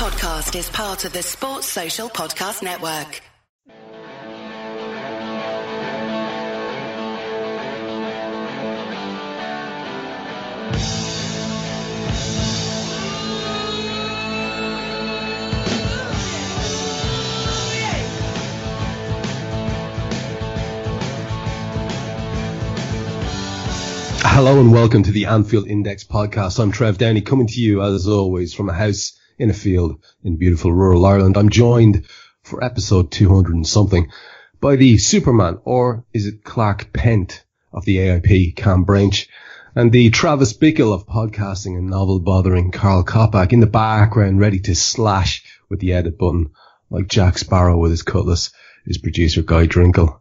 podcast is part of the Sports Social Podcast Network. Hello and welcome to the Anfield Index podcast. I'm Trev Downey coming to you as always from a house in a field in beautiful rural Ireland. I'm joined for episode 200 and something by the Superman, or is it Clark Kent of the AIP, Kam Brainch, and the Travis Bickle of podcasting and novel bothering Karl Coppack in the background ready to slash with the edit button like Jack Sparrow with his cutlass is producer Guy Drinkle.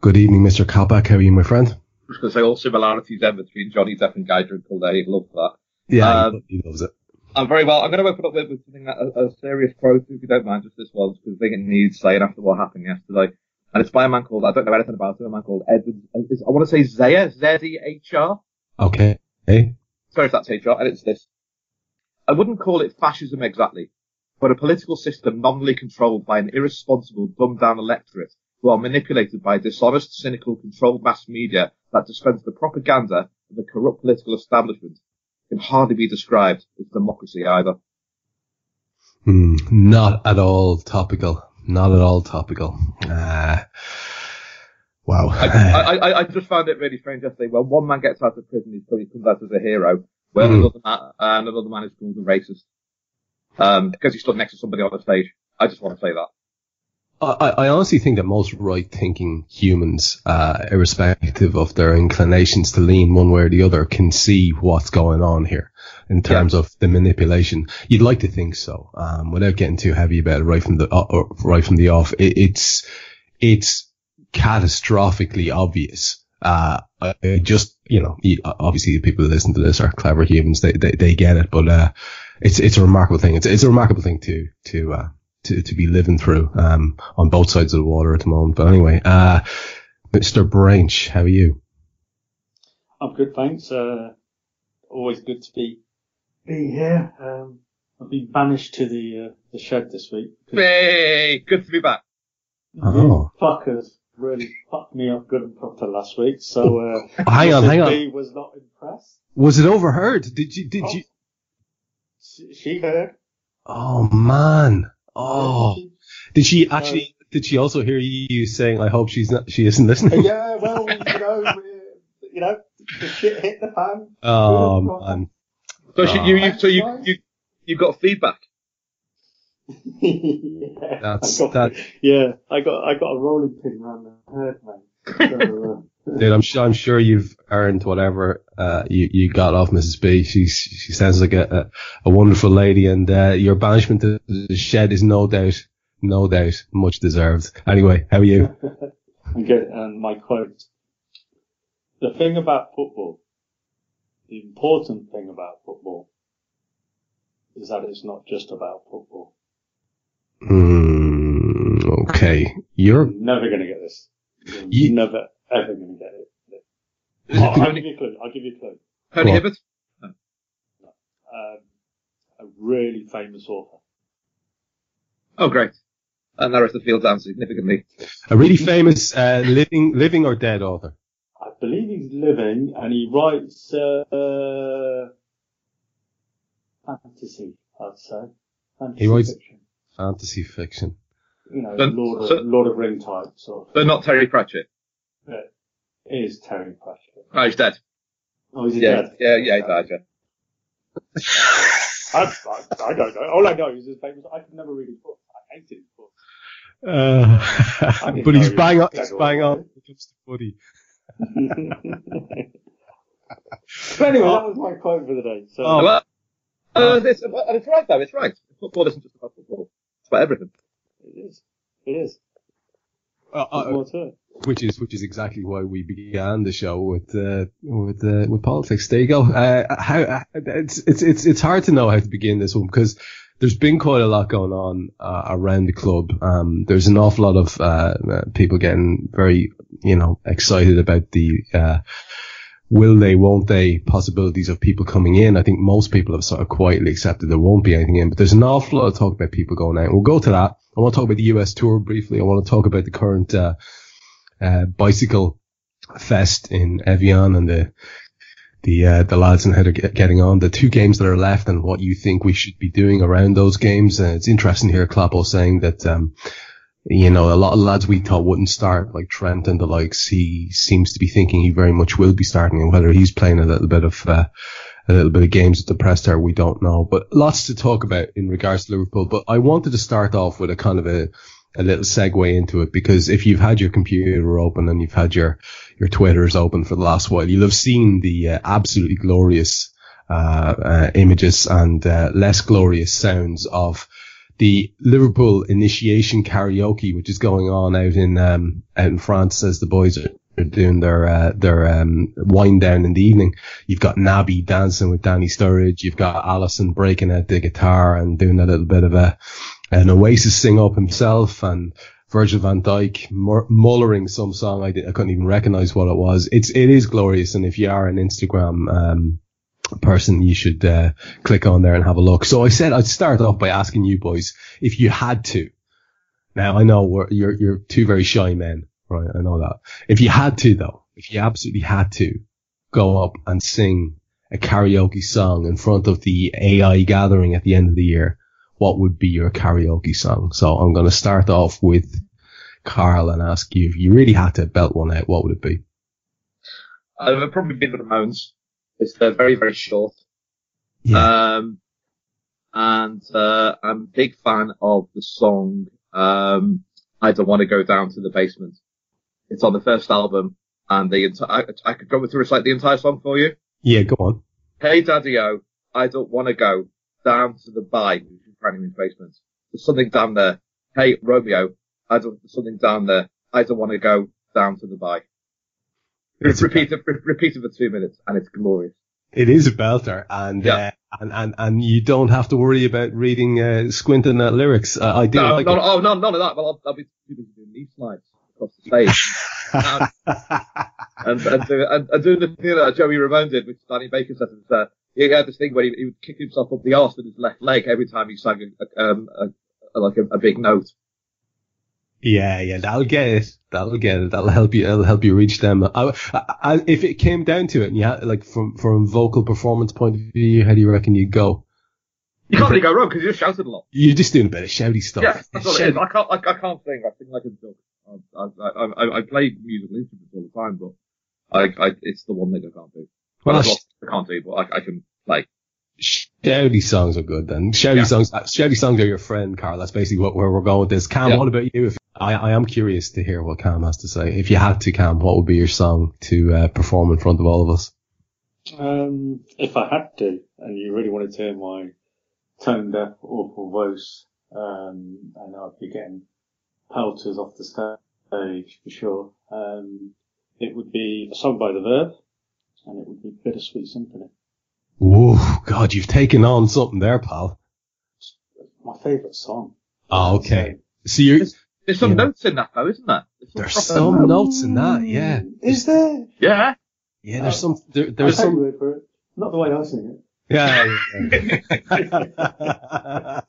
Good evening, Mr. Coppack. How are you, my friend? I was going to say all similarities there between Johnny Depp and Guy Drinkle there. He'd love that. Yeah, Um, he loves it. I'm very well. I'm going to open up with, with something that, a, a serious quote, if you don't mind, just this once, because I think it needs saying after what happened yesterday. And it's by a man called, I don't know anything about him, a man called Edward, uh, I want to say Zayer, Z-E-H-R. Okay. Hey. Sorry if that's HR, and it's this. I wouldn't call it fascism exactly, but a political system nominally controlled by an irresponsible, dumbed down electorate who are manipulated by dishonest, cynical, controlled mass media that dispense the propaganda of the corrupt political establishment can hardly be described as democracy either. Hmm, not at all topical. Not at all topical. Uh, wow. I, I, I, just found it really strange yesterday. Well, one man gets out of prison, he's probably comes out as a hero, where Hmm. another, man, uh, another man is called a racist. Um, because he stood next to somebody on the stage. I just want to say that. I, I honestly think that most right-thinking humans, uh, irrespective of their inclinations to lean one way or the other, can see what's going on here in terms of the manipulation. You'd like to think so, um, without getting too heavy about it right from the uh, right from the off. It, it's it's catastrophically obvious. Uh, just you know, obviously the people that listen to this are clever humans. They they, they get it, but uh, it's it's a remarkable thing. It's it's a remarkable thing to to uh, to to be living through um on both sides of the water at the moment. But anyway, uh, Mr. Brainch, how are you? I'm good, thanks. Uh, always good to be be here. Um, I've been banished to the uh, the shed this week. Hey, good to be back. Oh. Fuckers really fucked me up good and proper last week. So uh, Hang on, Mrs. hang on. B was not impressed. Was it overheard? Did you did Oh. you? She, she heard. Oh man. Oh, She- did she actually? Did she also hear you saying, "I hope she's not, she isn't listening"? yeah, well, you know, you know, the shit hit the fan. Oh Good and proper. man. So she, you, you, so you, Nice. you, you got feedback. yeah, That's- I got, that- Yeah, I got I got a rolling pin around the head, man. So, uh, Dude, I'm sure I'm sure you've earned whatever uh, you you got off Mrs. B. She's she sounds like a a, a wonderful lady, and uh, your banishment to the shed is no doubt no doubt much deserved. Anyway, how are you? I'm good. and my quote. The thing about football, the important thing about football, is that it's not just about football. Mm, okay, you're never going to get this. You're You- never, ever going to get it. Is it I'll give you a clue. I'll give you a clue. Tony Go on. Hibbert? Um, a really famous author. Oh, great. That narrows the field down significantly. a really famous uh, living living or dead author. I believe he's living, and he writes uh, fantasy. I'd say. Fantasy He writes- fiction. Fantasy fiction. You know, So- Lord of so- Lord of Ring type sort of. But not Terry Pratchett. It is Terry Pratchett. Oh, he's dead. Oh, is he Yeah, dead? yeah, yeah, he died, yeah. I, I, I don't know. All I know is his famous. I could never read his books. I hated his books. Uh, but he's bang on. He's bang on already. when it comes to footy. but anyway, that was my quote for the day. So Oh. Well, uh, it's, and it's right though, it's right. Football isn't just about football. It's about everything. it is. It is. Uh, uh, more to it. Which is which is exactly why we began the show with uh, with uh, with politics. There you go. Uh, how uh, it's it's it's it's hard to know how to begin this one because there's been quite a lot going on uh, around the club. Um, there's an awful lot of uh, uh, people getting very you know excited about the uh, will they, won't they, possibilities of people coming in. I think most people have sort of quietly accepted there won't be anything in, but there's an awful lot of talk about people going out. We'll go to that. I want to talk about the US tour briefly. I want to talk about the current, uh, uh, bicycle fest in Evian and the, the, uh, the lads and how they're getting on, the two games that are left and what you think we should be doing around those games. Uh, it's interesting to hear Kloppo saying that, um, you know, a lot of lads we thought wouldn't start, like Trent and the likes, he seems to be thinking he very much will be starting and whether he's playing a little bit of, uh, a little bit of games at the press there, we don't know, but lots to talk about in regards to Liverpool. But I wanted to start off with a kind of a, a little segue into it because if you've had your computer open and you've had your, your Twitters open for the last while, you'll have seen the uh, absolutely glorious, uh, uh, images and, uh, less glorious sounds of, the Liverpool initiation karaoke, which is going on out in um, out in France as the boys are doing their uh, their um, wind down in the evening. You've got Naby dancing with Danny Sturridge. You've got Alisson breaking out the guitar and doing a little bit of a an Oasis sing up himself and. Virgil van Dijk mullering some song I, did, I couldn't even recognize what it was. It's it is glorious, and if you are an Instagram um, person you should uh, click on there and have a look. So I said I'd start off by asking you boys if you had to. Now I know you're you're two very shy men, right? I know that. If you had to though, if you absolutely had to go up and sing a karaoke song in front of the AI gathering at the end of the year, what would be your karaoke song? So I'm going to start off with Karl and ask you if you really had to belt one out, what would it be? Uh, it would probably be the Ramones. It's uh, very, very short. Yeah. Um, and, uh, I'm a big fan of the song, um, I don't want to go down to the basement. It's on the first album and the entire, I, I could go to recite the entire song for you. Yeah, go on. Hey Daddy O, I don't want to go down to the bay, which is Branniman's basement. There's something down there. Hey Romeo, I don't, there's something down there. I don't want to go down to the bay. It's repeat it, re- repeat it for two minutes, and it's glorious. It is a belter, and Yeah. uh, and and and you don't have to worry about reading uh, squinting at lyrics. Uh, I do No, like no, oh, no, none of that. Well, I'll, I'll be too busy doing knee slides across the stage and, and, do, and, and doing the thing that Joey Ramone did, which Danny Baker said. Was, uh, he had this thing where he, he would kick himself up the arse with his left leg every time he sang a, a, um, a, a, like a, big note. yeah, yeah, that'll get it. That'll get it. That'll help you. That'll help you reach them. I, I, if it came down to it, and you had like from from a vocal performance point of view, how do you reckon you'd go? You can't really go wrong because you just shouted a lot. You're just doing a bit of shouty stuff. Yeah, that's all it is. I can't, I, I can't sing. I sing like a dog. I, I, I, I play musical instruments all the time, but I, I, it's the one thing I can't do. Well, Well, I can't do, but I, I can play. Shouty songs are good then. Shouty Yeah. songs, shouty songs are your friend, Karl. That's basically what where we're going with this. Kam, Yeah. what about you? If, I, I am curious to hear what Kam has to say. If you had to, Kam, what would be your song to uh, perform in front of all of us? Um, if I had to, and you really wanted to hear my tone deaf, awful voice, um, I know I'd be getting pelters off the stage for sure. Um, it would be a song by The Verve, and it would be Bittersweet Symphony. Ooh, God, you've taken on something there, pal. My favourite song. Oh, okay. So you're, There's some Yeah. notes in that though, isn't there? there's proper some notes. notes in that, yeah. Is there? Yeah. Yeah, there's some, there, there's some, word for it. Not the way I sing it. yeah, yeah.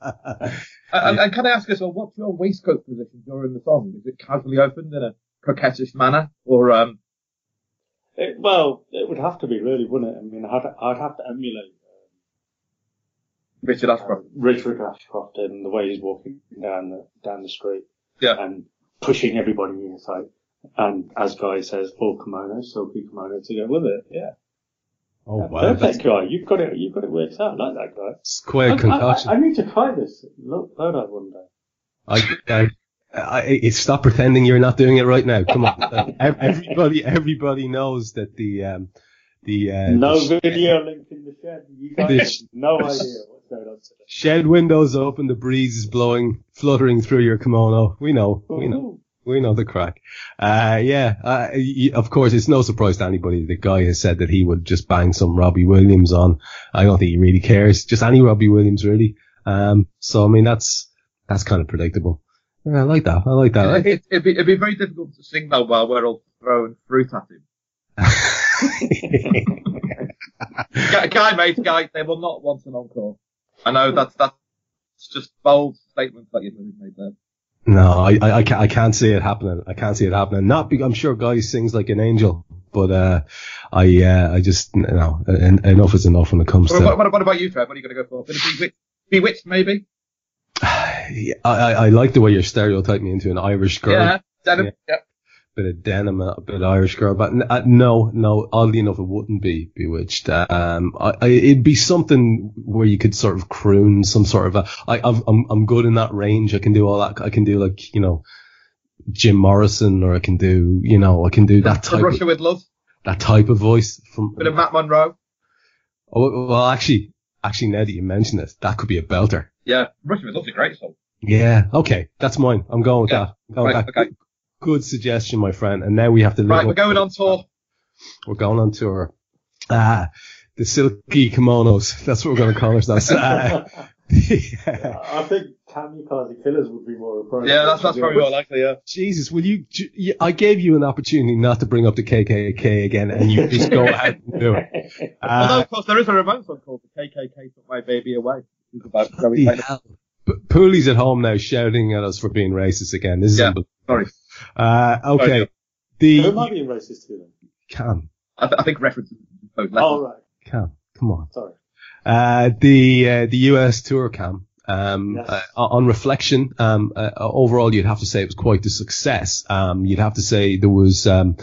And, and can I ask as well, what's your waistcoat position during the song? Is it casually opened in a coquettish manner, or um? It. Well, it would have to be really, wouldn't it? I mean, I'd, I'd have to emulate Richard uh, Ashcroft. Richard Ashcroft and the way he's walking down the down the street Yeah. and pushing everybody inside. And as Guy says, full kimono, silky kimono to go with it. Yeah, Oh, wow. perfect That's, guy. You've got it. You've got it worked out. I like that guy. Square quite a I, I, concoction. I, I need to try this. Look, load up one day. I, I, I, I, stop pretending you're not doing it right now. Come on. Everybody, everybody knows that the, um, the, uh, No the video link in the shed. You guys have no idea what's going on today. shed windows open, the breeze is blowing, fluttering through your kimono. We know, we know, we know the crack. Uh, yeah, uh, of course, it's no surprise to anybody. The guy has said that he would just bang some Robbie Williams on. I don't think he really cares. Just any Robbie Williams, really. Um, so I mean, that's, that's kind of predictable. Yeah, I like that. I like that. It, it'd, be, it'd be very difficult to sing though while we're all throwing fruit at him. guy, mate, guy, they will not want an encore. I know that's that's just bold statements that you've made there. No, I, I, I, can't, I can't see it happening. I can't see it happening. Not because I'm sure Guy sings like an angel, but, uh, I, uh, I just, you know, enough is enough when it comes what, to. What, what, about you, Trev? What are you going to go for? Bit of bewitched, bewitched maybe? I, I, I like the way you're stereotyping me into an Irish girl. Yeah, denim, yeah. Bit of denim, a bit of Irish girl, but uh, no, no, oddly enough, it wouldn't be Bewitched. Um, I, I, it'd be something where you could sort of croon some sort of a, I, I'm, I'm good in that range. I can do all that. I can do like, you know, Jim Morrison or I can do, you know, I can do that type Russia of, with love. That type of voice from. Bit of Matt Monro. Oh, well, actually, actually, now that you mention it, that could be a belter. Yeah, Russia with love's a great song. Yeah, okay, that's mine. I'm going with Yeah. that. Going Right, with okay. Good suggestion, my friend. And now we have to. Right, we're going on tour. We're going on tour. Ah, the silky kimonos. That's what we're going to call ourselves. Ah, yeah. I think kamikaze killers would be more appropriate. Yeah, that's that's probably more likely. Yeah. Jesus, will you, I gave you an opportunity not to bring up the KKK again and you just go ahead and do it. Although, Uh, of course, there is a Ramones song called "The KKK Took My Baby Away." It's about going bloody like- hell. P- Pooley's at home now shouting at us for being racist again. This is Yeah. unbelievable. Sorry, Uh, Sorry, okay. Who am I being racist to then? Kam, I, th- I think references. to both Oh, lessons. right. Kam, come on. Sorry. Uh, the, uh, the US tour Kam, um, Yes. uh, on reflection, um, uh, overall you'd have to say it was quite a success. Um, you'd have to say there was, um,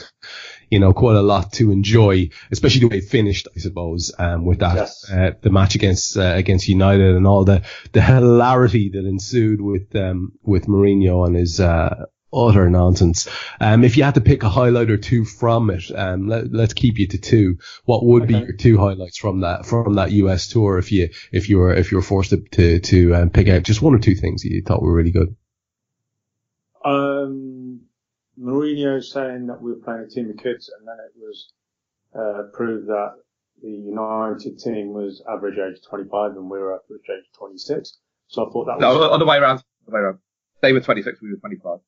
you know, quite a lot to enjoy, especially the way it finished, I suppose, um, with that, Yes. uh, the match against, uh, against United and all the, the hilarity that ensued with, um, with Mourinho and his, uh, utter nonsense. Um, if you had to pick a highlight or two from it, um, let, let's keep you to two. What would be your two highlights from that, from that US tour if you, if you were, if you were forced to, to, to um, pick out just one or two things that you thought were really good? Um, Mourinho saying that we were playing a team of kids, and then it was uh, proved that the United team was average age 25 and we were average age 26. So I thought that was. No, other way around. Other way around. They were 26, we were 25.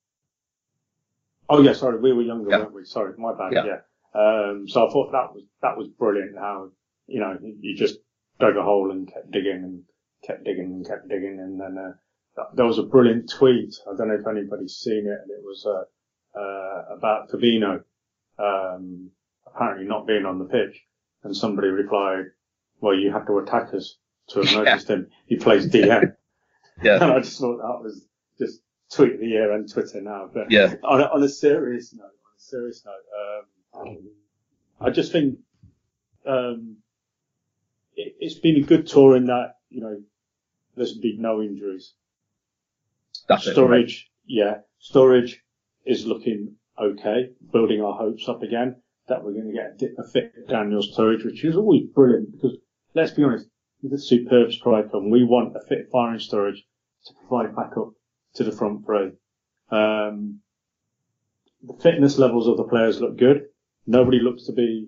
Oh yeah, sorry, we were younger, Yeah. weren't we? Sorry, my bad. Yeah. Yeah. Um, so I thought that was that was brilliant. How you know you just dug a hole and kept digging and kept digging and kept digging, and then uh, there was a brilliant tweet. I don't know if anybody's seen it, and it was uh, uh, about Fabinho um, apparently not being on the pitch, and somebody replied, "Well, you have to attack us to have Yeah. noticed him. He plays DM." Yeah. and I just thought that was just tweet of the year and Twitter now, but Yeah. on a, on a serious note, on a serious note, um, I just think um, it, it's been a good tour in that you know there's been no injuries. That's it. Sturridge, yeah, Sturridge is looking okay. Building our hopes up again that we're going to get a, fit Daniel Sturridge, which is always brilliant because let's be honest, he's a superb striker, and we want a fit firing Sturridge to provide backup to the front three. Um, the fitness levels of the players look good. Nobody looks to be,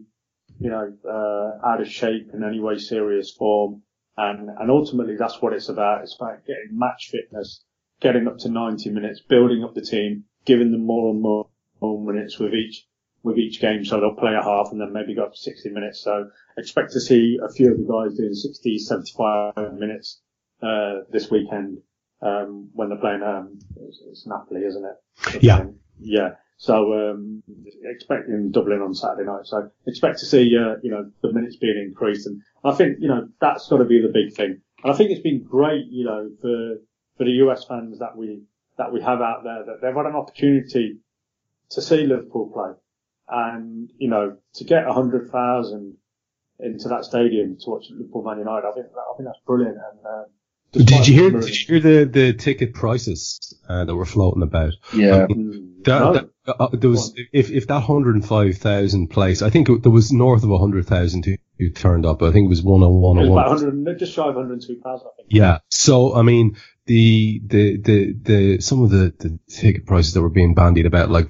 you know, uh, out of shape in any way, serious form. And, and ultimately that's what it's about. It's about getting match fitness, getting up to 90 minutes, building up the team, giving them more and more, more minutes with each, with each game. So they'll play a half and then maybe go up to 60 minutes. So expect to see a few of the guys doing 60, 75 minutes, uh, this weekend, um, when they're playing, um, it's, it's Napoli, isn't it? Yeah. Yeah. So, um, expecting Dublin on Saturday night. So expect to see, uh, you know, the minutes being increased. And I think, you know, that's got to be the big thing. And I think it's been great, you know, for, for the US fans that we, that we have out there, that they've had an opportunity to see Liverpool play. And, you know, to get a hundred thousand into that stadium to watch Liverpool Man United, I think, I think that's brilliant. And, uh, Did you hear, the- did you hear the, the ticket prices, uh, that were floating about? Yeah. Mm, That, no. that- uh, there was, if, if that 105,000 place, I think it- there was north of 100,000 who, who turned up. I think it was one on one It was on about 100, just shy of 102,000, I think. Yeah. So, I mean, the, the, the, the, some of the, the ticket prices that were being bandied about, like,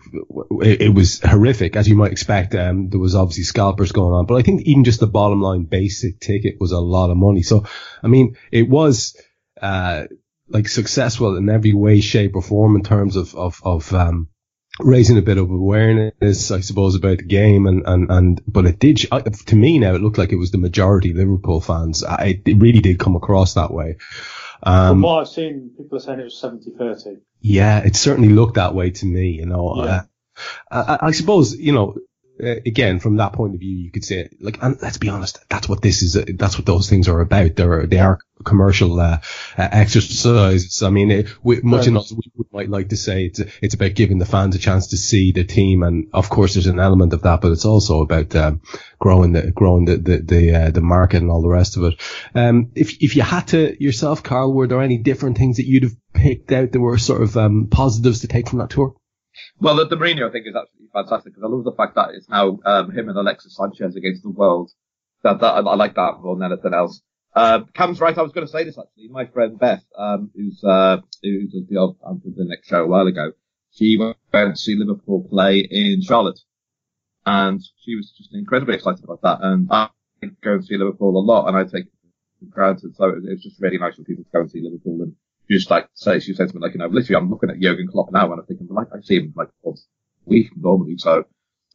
it, it was horrific, as you might expect. Um, there was obviously scalpers going on, but I think even just the bottom line basic ticket was a lot of money. So, I mean, it was, uh, like successful in every way, shape or form in terms of, of, of, um, raising a bit of awareness, I suppose, about the game and, and, and, but it did, to me now, it looked like it was the majority Liverpool fans. It, it really did come across that way. Um, From what I've seen, people are saying it was 70-30. Yeah, it certainly looked that way to me, you know. Yeah. Uh, I, I, suppose, you know, uh, again, from that point of view, you could say, like, and let's be honest, that's what this is. Uh, that's what those things are about. They're they are commercial uh, uh, exercises. I mean, it, we, much enough we, we might like to say it's it's about giving the fans a chance to see the team, and of course, there's an element of that, but it's also about um, growing the growing the the the, uh, the, market and all the rest of it. Um, if if you had to yourself, Karl, were there any different things that you'd have picked out that were sort of um, positives to take from that tour? Well, the, the Mourinho thing is absolutely fantastic because I love the fact that it's now um, him and Alexis Sanchez against the world. That, that I, I like that more than anything else. Uh, Kam's right. I was going to say this actually. My friend Beth, um, who's uh, who does the answer the next show a while ago, she went to see Liverpool play in Charlotte, and she was just incredibly excited about that. And I go and see Liverpool a lot, and I take it for granted. So it, was just really nice for people to go and see Liverpool and just like say she said to me like you know literally I'm looking at Jurgen Klopp now and I'm thinking like I see him like once a week normally so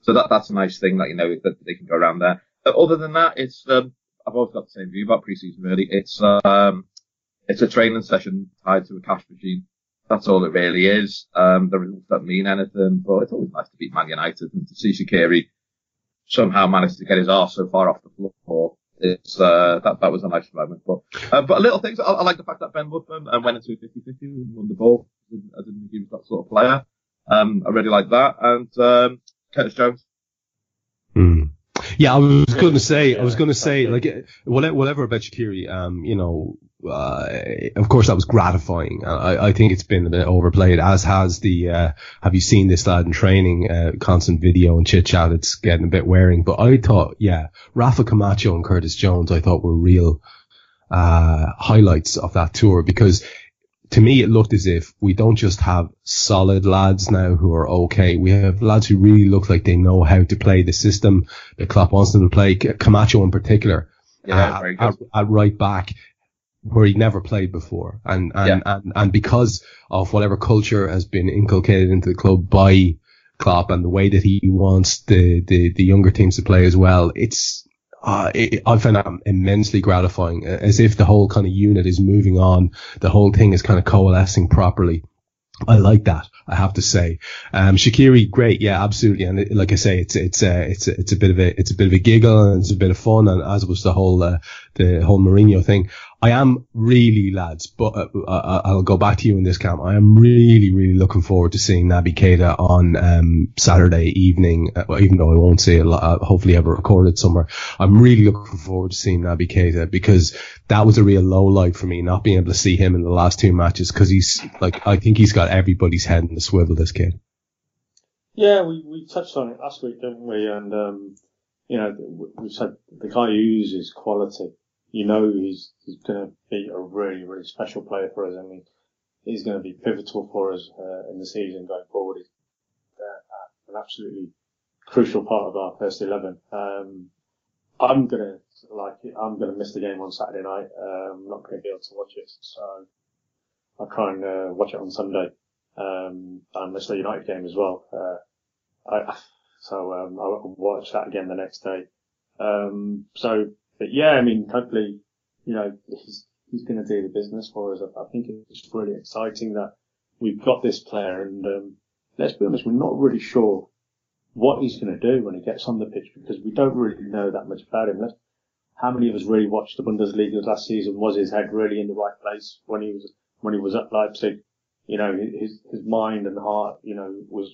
so that that's a nice thing that you know that they can go around there. Uh, other than that, it's um, I've always got the same view about preseason really. It's um it's a training session tied to a cash machine. That's all it really is. Um, the results don't mean anything, but it's always nice to beat Man United and to see Shaqiri somehow manage to get his arse so far off the floor it's uh, that that was a nice moment. But uh, but little things. I, I, like the fact that Ben Woodburn uh, went into 50-50 and won the ball. I didn't think he was that sort of player. Um, I really like that. And um, Curtis Jones. Yeah, I was going to say, I was going to say, like, whatever about Shaqiri, um, you know, uh, of course that was gratifying. I, I, think it's been a bit overplayed, as has the, uh, have you seen this lad in training, uh, constant video and chit chat. It's getting a bit wearing, but I thought, yeah, Rafa Camacho and Curtis Jones, I thought were real, uh, highlights of that tour because to me, it looked as if we don't just have solid lads now who are okay. We have lads who really look like they know how to play the system that Klopp wants them to play. Camacho in particular, yeah, uh, at, at, right back, where he never played before, and and, yeah. and and because of whatever culture has been inculcated into the club by Klopp and the way that he wants the the, the younger teams to play as well, it's uh, it, I find that immensely gratifying, as if the whole kind of unit is moving on. The whole thing is kind of coalescing properly. I like that. I have to say, um, Shaqiri, great, yeah, absolutely. And it, like I say, it's it's uh, it's it's a bit of a it's a bit of a giggle and it's a bit of fun, and as was the whole uh, the whole Mourinho thing. I am really, lads, but uh, uh, I'll go back to you in this camp. I am really, really looking forward to seeing Naby Keita on um, Saturday evening, uh, even though I won't see it, uh, hopefully ever recorded somewhere. I'm really looking forward to seeing Naby Keita because that was a real low light for me, not being able to see him in the last two matches because he's like, I think he's got everybody's head in the swivel, this kid. Yeah, we, we touched on it last week, didn't we? And, um, you know, we said the guy uses quality you know he's, he's going to be a really, really special player for us. I mean, he's going to be pivotal for us uh, in the season going forward. He's uh, an absolutely crucial part of our first 11. Um, I'm going to, like, I'm going to miss the game on Saturday night. Uh, I'm not going to be able to watch it. So I'll try and uh, watch it on Sunday. Um, I miss the United game as well. Uh, I, so um, I'll watch that again the next day. Um, so but yeah, I mean, hopefully, you know, he's, he's going to do the business for us. I, think it's really exciting that we've got this player and, um, let's be honest, we're not really sure what he's going to do when he gets on the pitch because we don't really know that much about him. Let's, how many of us really watched the Bundesliga last season? Was his head really in the right place when he was, when he was at Leipzig? You know, his, his mind and heart, you know, was,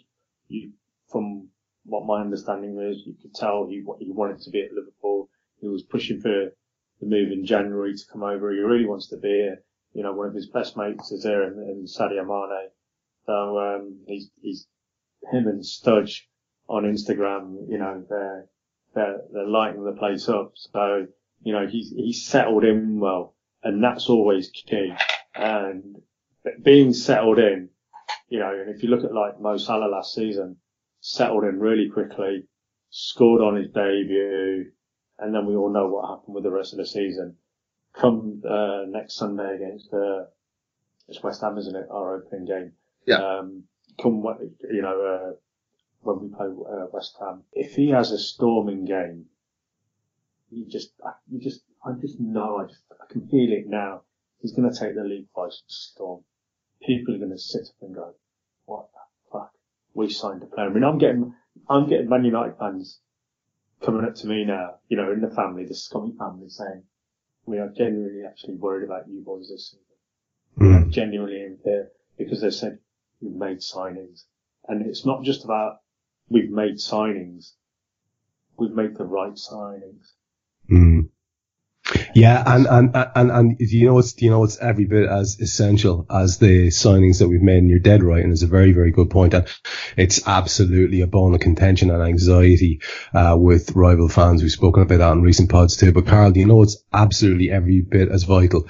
you, from what my understanding is, you could tell he, he wanted to be at Liverpool he was pushing for the move in January to come over. He really wants to be here. You know, one of his best mates is there in, in Sadio Mane. So, um, he's, he's, him and Studge on Instagram, you know, they're, they're, they're lighting the place up. So, you know, he's, he's settled in well and that's always key. And being settled in, you know, and if you look at like Mo Salah last season, settled in really quickly, scored on his debut, and then we all know what happened with the rest of the season. Come uh, next Sunday against uh, it's West Ham, isn't it? Our opening game. Yeah. Um, come, you know, uh, when we play uh, West Ham, if he has a storming game, you just, you just, I just know, I just, I can feel it now. He's going to take the league by storm. People are going to sit up and go, what the fuck? We signed a player. I mean, I'm getting, I'm getting Man United fans coming up to me now, you know, in the family, the Scotty family saying, we are genuinely actually worried about you boys this season. Mm. Genuinely in fear because they said we've made signings. And it's not just about we've made signings. We've made the right signings. Mm. Yeah, and, and, and, and, you know it's you know what's every bit as essential as the signings that we've made and you're dead right. And it's a very, very good point. And it's absolutely a bone of contention and anxiety, uh, with rival fans. We've spoken about that in recent pods too. But Karl, you know it's absolutely every bit as vital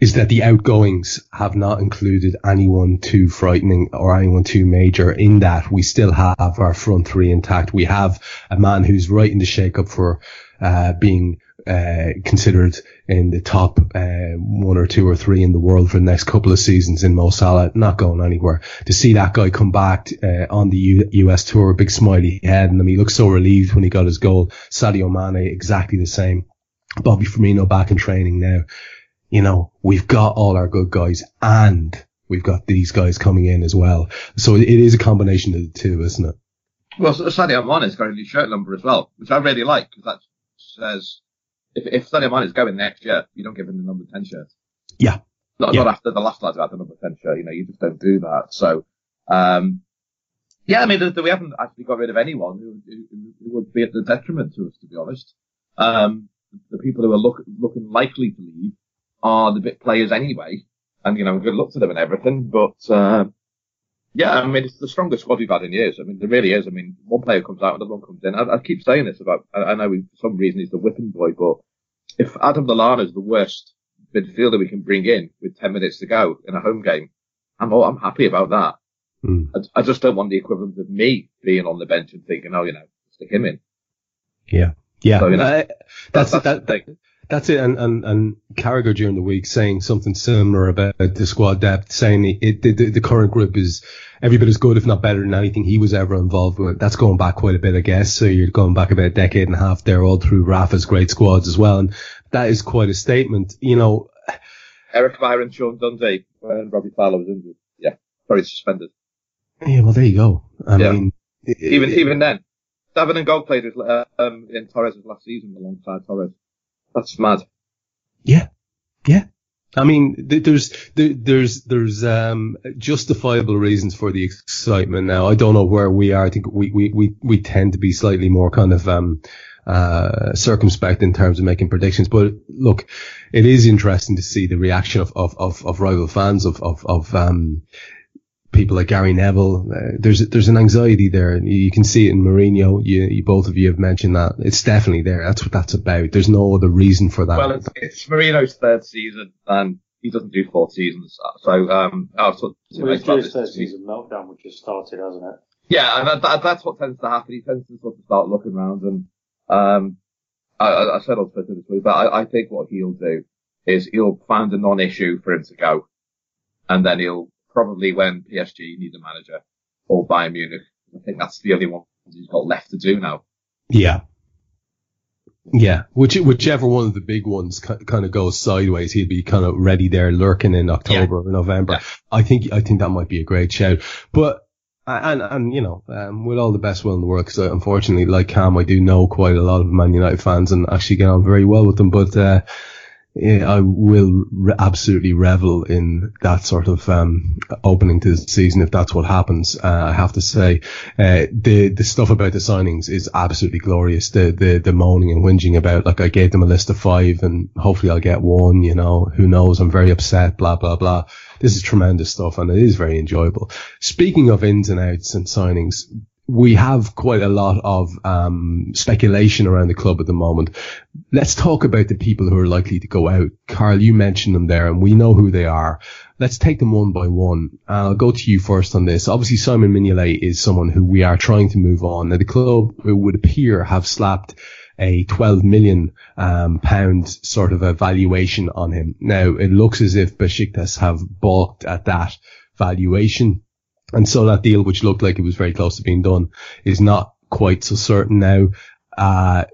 is that the outgoings have not included anyone too frightening or anyone too major in that we still have our front three intact. We have a man who's right in the shake up for, uh, being uh, considered in the top uh, one or two or three in the world for the next couple of seasons in Mo Salah, not going anywhere. To see that guy come back uh, on the U- US tour, a big smiley head, and he looked so relieved when he got his goal. Sadio Mane, exactly the same. Bobby Firmino back in training now. You know, we've got all our good guys and we've got these guys coming in as well. So it is a combination of the two, isn't it? Well, Sadio Mane's got a new shirt number as well, which I really like because that says if if Sadio Mane is going next year, you don't give him the number ten shirt. Yeah. Not, yeah. not after the last lads had the number ten shirt. You know, you just don't do that. So, um, yeah, I mean, the, the, we haven't actually got rid of anyone who, who, who, would be at the detriment to us, to be honest. Um, the people who are look, looking likely to leave are the bit players anyway, and you know, good luck to them and everything. But uh, yeah, I mean, it's the strongest squad we've had in years. I mean, there really is. I mean, one player comes out, and another one comes in. I, I keep saying this about, I, I know we, for some reason he's the whipping boy, but if Adam Lallana is the worst midfielder we can bring in with 10 minutes to go in a home game, I'm, I'm happy about that. Mm. I, I, just don't want the equivalent of me being on the bench and thinking, oh, you know, stick him in. Yeah. Yeah. So, you know, uh, that's, that's, that, that, that's it. And, and, and Carragher during the week saying something similar about the squad depth, saying it, the, the, the current group is every bit as good, if not better than anything he was ever involved with. That's going back quite a bit, I guess. So you're going back about a decade and a half there all through Rafa's great squads as well. And that is quite a statement, you know. Eric Byron, Sean Dundee, when Robbie Fowler was injured. Yeah. Sorry, suspended. Yeah, well, there you go. I yeah. mean, even, it, even then, David N'Gog played with, um, in Torres' last season alongside Torres. That's mad. Yeah. Yeah. I mean, there's there's there's um, justifiable reasons for the excitement now. I don't know where we are. I think we we we, we tend to be slightly more kind of um, uh, circumspect in terms of making predictions. But look, it is interesting to see the reaction of of of, of rival fans of of of um, people like Gary Neville. Uh, there's there's an anxiety there. You can see it in Mourinho. You, you, both of you have mentioned that. It's definitely there. That's what that's about. There's no other reason for that. Well, it's, it's Mourinho's third season, and he doesn't do four seasons. So, um, I'll talk to well, his third season meltdown, which just started, hasn't it? Yeah, and that, that, that's what tends to happen. He tends to sort of start looking around, and um, I, I said on Twitter this week, but I, I think what he'll do is he'll find a non-issue for him to go, and then he'll probably when PSG need a manager or Bayern Munich. I think that's the only one he's got left to do now. Yeah. Yeah, Which, whichever one of the big ones kind of goes sideways, he'd be kind of ready there, lurking in October yeah. or November. Yeah. I think I think that might be a great shout. But and and you know, um, with all the best will in the world, because unfortunately, like Cam, I do know quite a lot of Man United fans and actually get on very well with them. But uh, I will re- absolutely revel in that sort of um, opening to the season if that's what happens. Uh, I have to say, uh, the the stuff about the signings is absolutely glorious. The the the moaning and whinging about like I gave them a list of five and hopefully I'll get one. You know, who knows? I'm very upset. Blah blah blah. This is tremendous stuff and it is very enjoyable. Speaking of ins and outs and signings, we have quite a lot of um, speculation around the club at the moment. Let's talk about the people who are likely to go out. Karl, you mentioned them there, and we know who they are. Let's take them one by one. And I'll go to you first on this. Obviously, Simon Mignolet is someone who we are trying to move on. Now, the club would appear have slapped a 12 million um, pound sort of a valuation on him. Now, it looks as if Besiktas have balked at that valuation And so that deal, which looked like it was very close to being done, is not quite so certain now. Uh,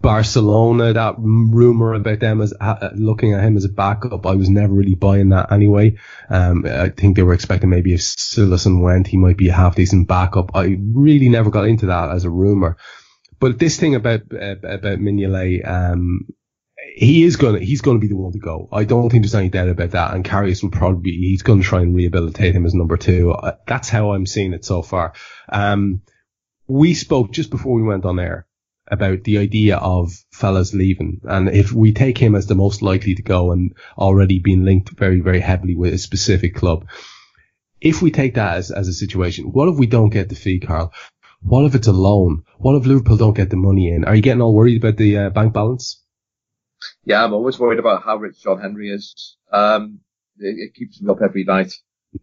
Barcelona, that rumor about them as uh, looking at him as a backup, I was never really buying that anyway. Um, I think they were expecting maybe if Cillessen went, he might be a half decent backup. I really never got into that as a rumor. But this thing about uh, about Mignolet, um, he is gonna he's gonna be the one to go. I don't think there's any doubt about that. And Karius will probably be, he's gonna try and rehabilitate him as number two. Uh, that's how I'm seeing it so far. Um, we spoke just before we went on air about the idea of fellas leaving. And if we take him as the most likely to go and already being linked very, very heavily with a specific club, if we take that as, as a situation, what if we don't get the fee, Karl? What if it's a loan? What if Liverpool don't get the money in? Are you getting all worried about the uh, bank balance? Yeah, I'm always worried about how rich John Henry is. Um, it, it keeps me up every night.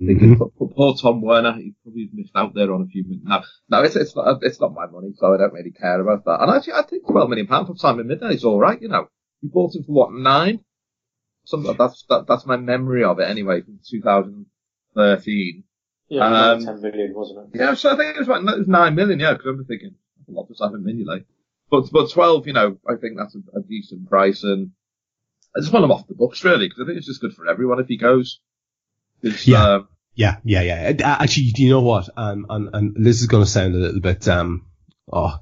Mm-hmm. Poor Tom Werner, he probably missed out there on a few minutes. Now, now it's, it's not, it's not my money, so I don't really care about that. And actually, I think 12 million pounds for Simon Mignolet is alright, you know. You bought him for what, nine? Something, that's, that, that's my memory of it anyway, from 2013. Yeah, um, 10 million, wasn't it? Yeah, so I think it was about, it was 9 million, yeah, because I'm thinking, a lot for Simon Mignolet. But, but 12, you know, I think that's a, a decent price and I just want him off the books really, because I think it's just good for everyone if he goes. Yeah. Uh, yeah, yeah, yeah. Actually, do you know what? Um, and, and this is going to sound a little bit, um, oh,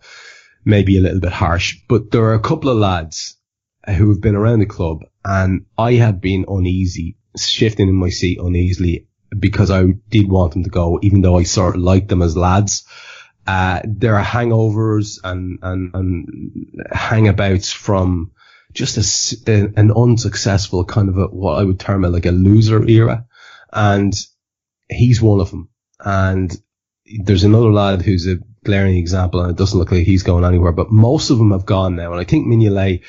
maybe a little bit harsh, but there are a couple of lads who have been around the club and I have been uneasy, shifting in my seat uneasily because I did want them to go, even though I sort of liked them as lads. Uh, there are hangovers and, and, and hangabouts from just a, an unsuccessful kind of a, what I would term a, like a loser era and he's one of them. And there's another lad who's a glaring example, and it doesn't look like he's going anywhere. But most of them have gone now, and I think Mignolet,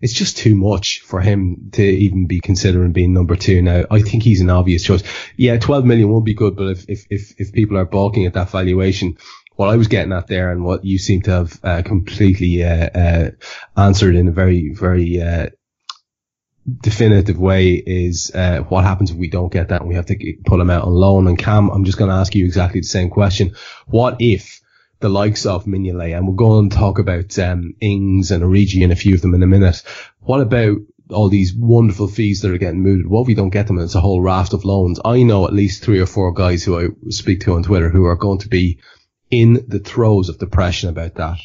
it's just too much for him to even be considering being number two now. I think he's an obvious choice. Yeah, 12 million would be good, but if if if, if people are balking at that valuation, what I was getting at there, and what you seem to have uh, completely uh, uh, answered in a very very uh, definitive way is uh, what happens if we don't get that and we have to put him out on loan. And Kam, I'm just going to ask you exactly the same question. What if the likes of Mignolet, and we're going to talk about um, Ings and Origi and a few of them in a minute. What about all these wonderful fees that are getting mooted? What if we don't get them and it's a whole raft of loans? I know at least three or four guys who I speak to on Twitter who are going to be in the throes of depression about that.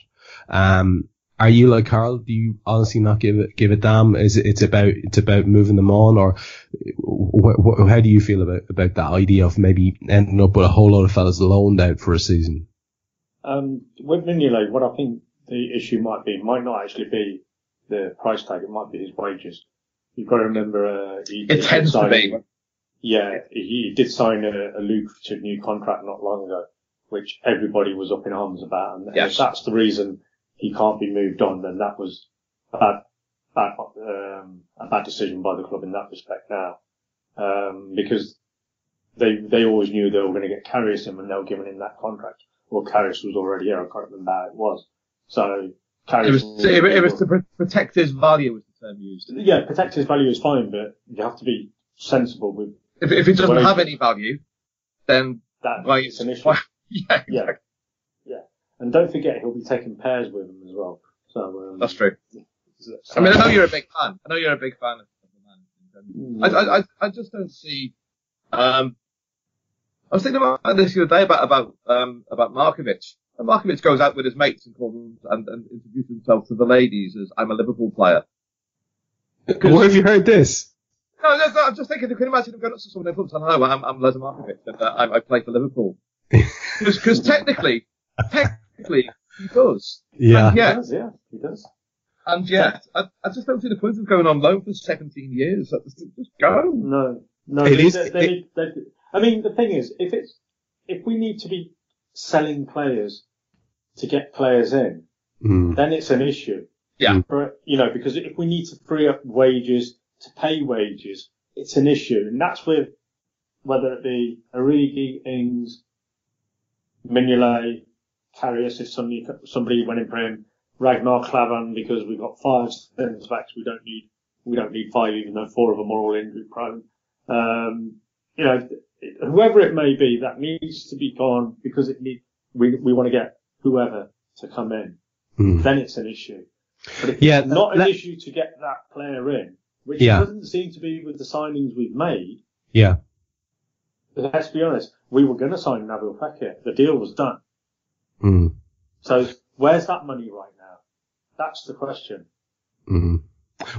Um, are you like Karl? Do you honestly not give it give a damn? Is it, it's about it's about moving them on, or wh- wh- how do you feel about about that idea of maybe ending up with a whole lot of fellas loaned out for a season? Um, with Mignolet, what I think the issue might be might not actually be the price tag; it might be his wages. You've got to remember, uh, he, it tends to be. Yeah, he, he did sign a, a, lucrative new contract not long ago, which everybody was up in arms about, and yes. if that's the reason he can't be moved on, then that was a bad, bad, um, a bad decision by the club in that respect now. Um, because they, they always knew they were going to get Karius in when they were given him that contract. Well, Karius was already here. I can't remember how it was. So Karius it was, was it, it was to protect his value was the term used. Yeah, protect his value is fine, but you have to be sensible with. If, if it doesn't have any value, then that, why, it's an issue. Why, yeah, exactly. yeah. And don't forget, he'll be taking pairs with him as well. So um, that's true. So, I mean, I know you're a big fan. I know you're a big fan of the man. I, I, I just don't see. Um, I was thinking about this the other day about about um, about Markovic. And Markovic goes out with his mates and calls them, and, and introduces himself to the ladies as "I'm a Liverpool player." Where have you heard this? No, I'm just thinking. You Can imagine him going up to someone in front and "Hello, I'm, I'm Les Markovic, and uh, I, I play for Liverpool." Because technically, technically he does. Yeah. And yet, he does, yeah, he does. And yet, I, I just don't see the point of going on loan for 17 years. Just, just go. No, no. It they, is, they, they, it, they, I mean, the thing is, if it's, if we need to be selling players to get players in, mm. then it's an issue. Yeah. For, you know, because if we need to free up wages to pay wages, it's an issue. And that's with, whether it be Origi, Ings, Mignolet, Karius if somebody, somebody went in for him. Ragnar Klavan because we've got five centre backs. We don't need we don't need five, even though four of them are all injury prone. Um, you know, whoever it may be, that needs to be gone because it need, we, we want to get whoever to come in. Mm. Then it's an issue. But if Yeah, it's not an that- issue to get that player in, which Yeah. doesn't seem to be with the signings we've made, Yeah. let's be honest, we were going to sign Nabil Fekir. The deal was done. Mm. So where's that money right now? That's the question. Mm.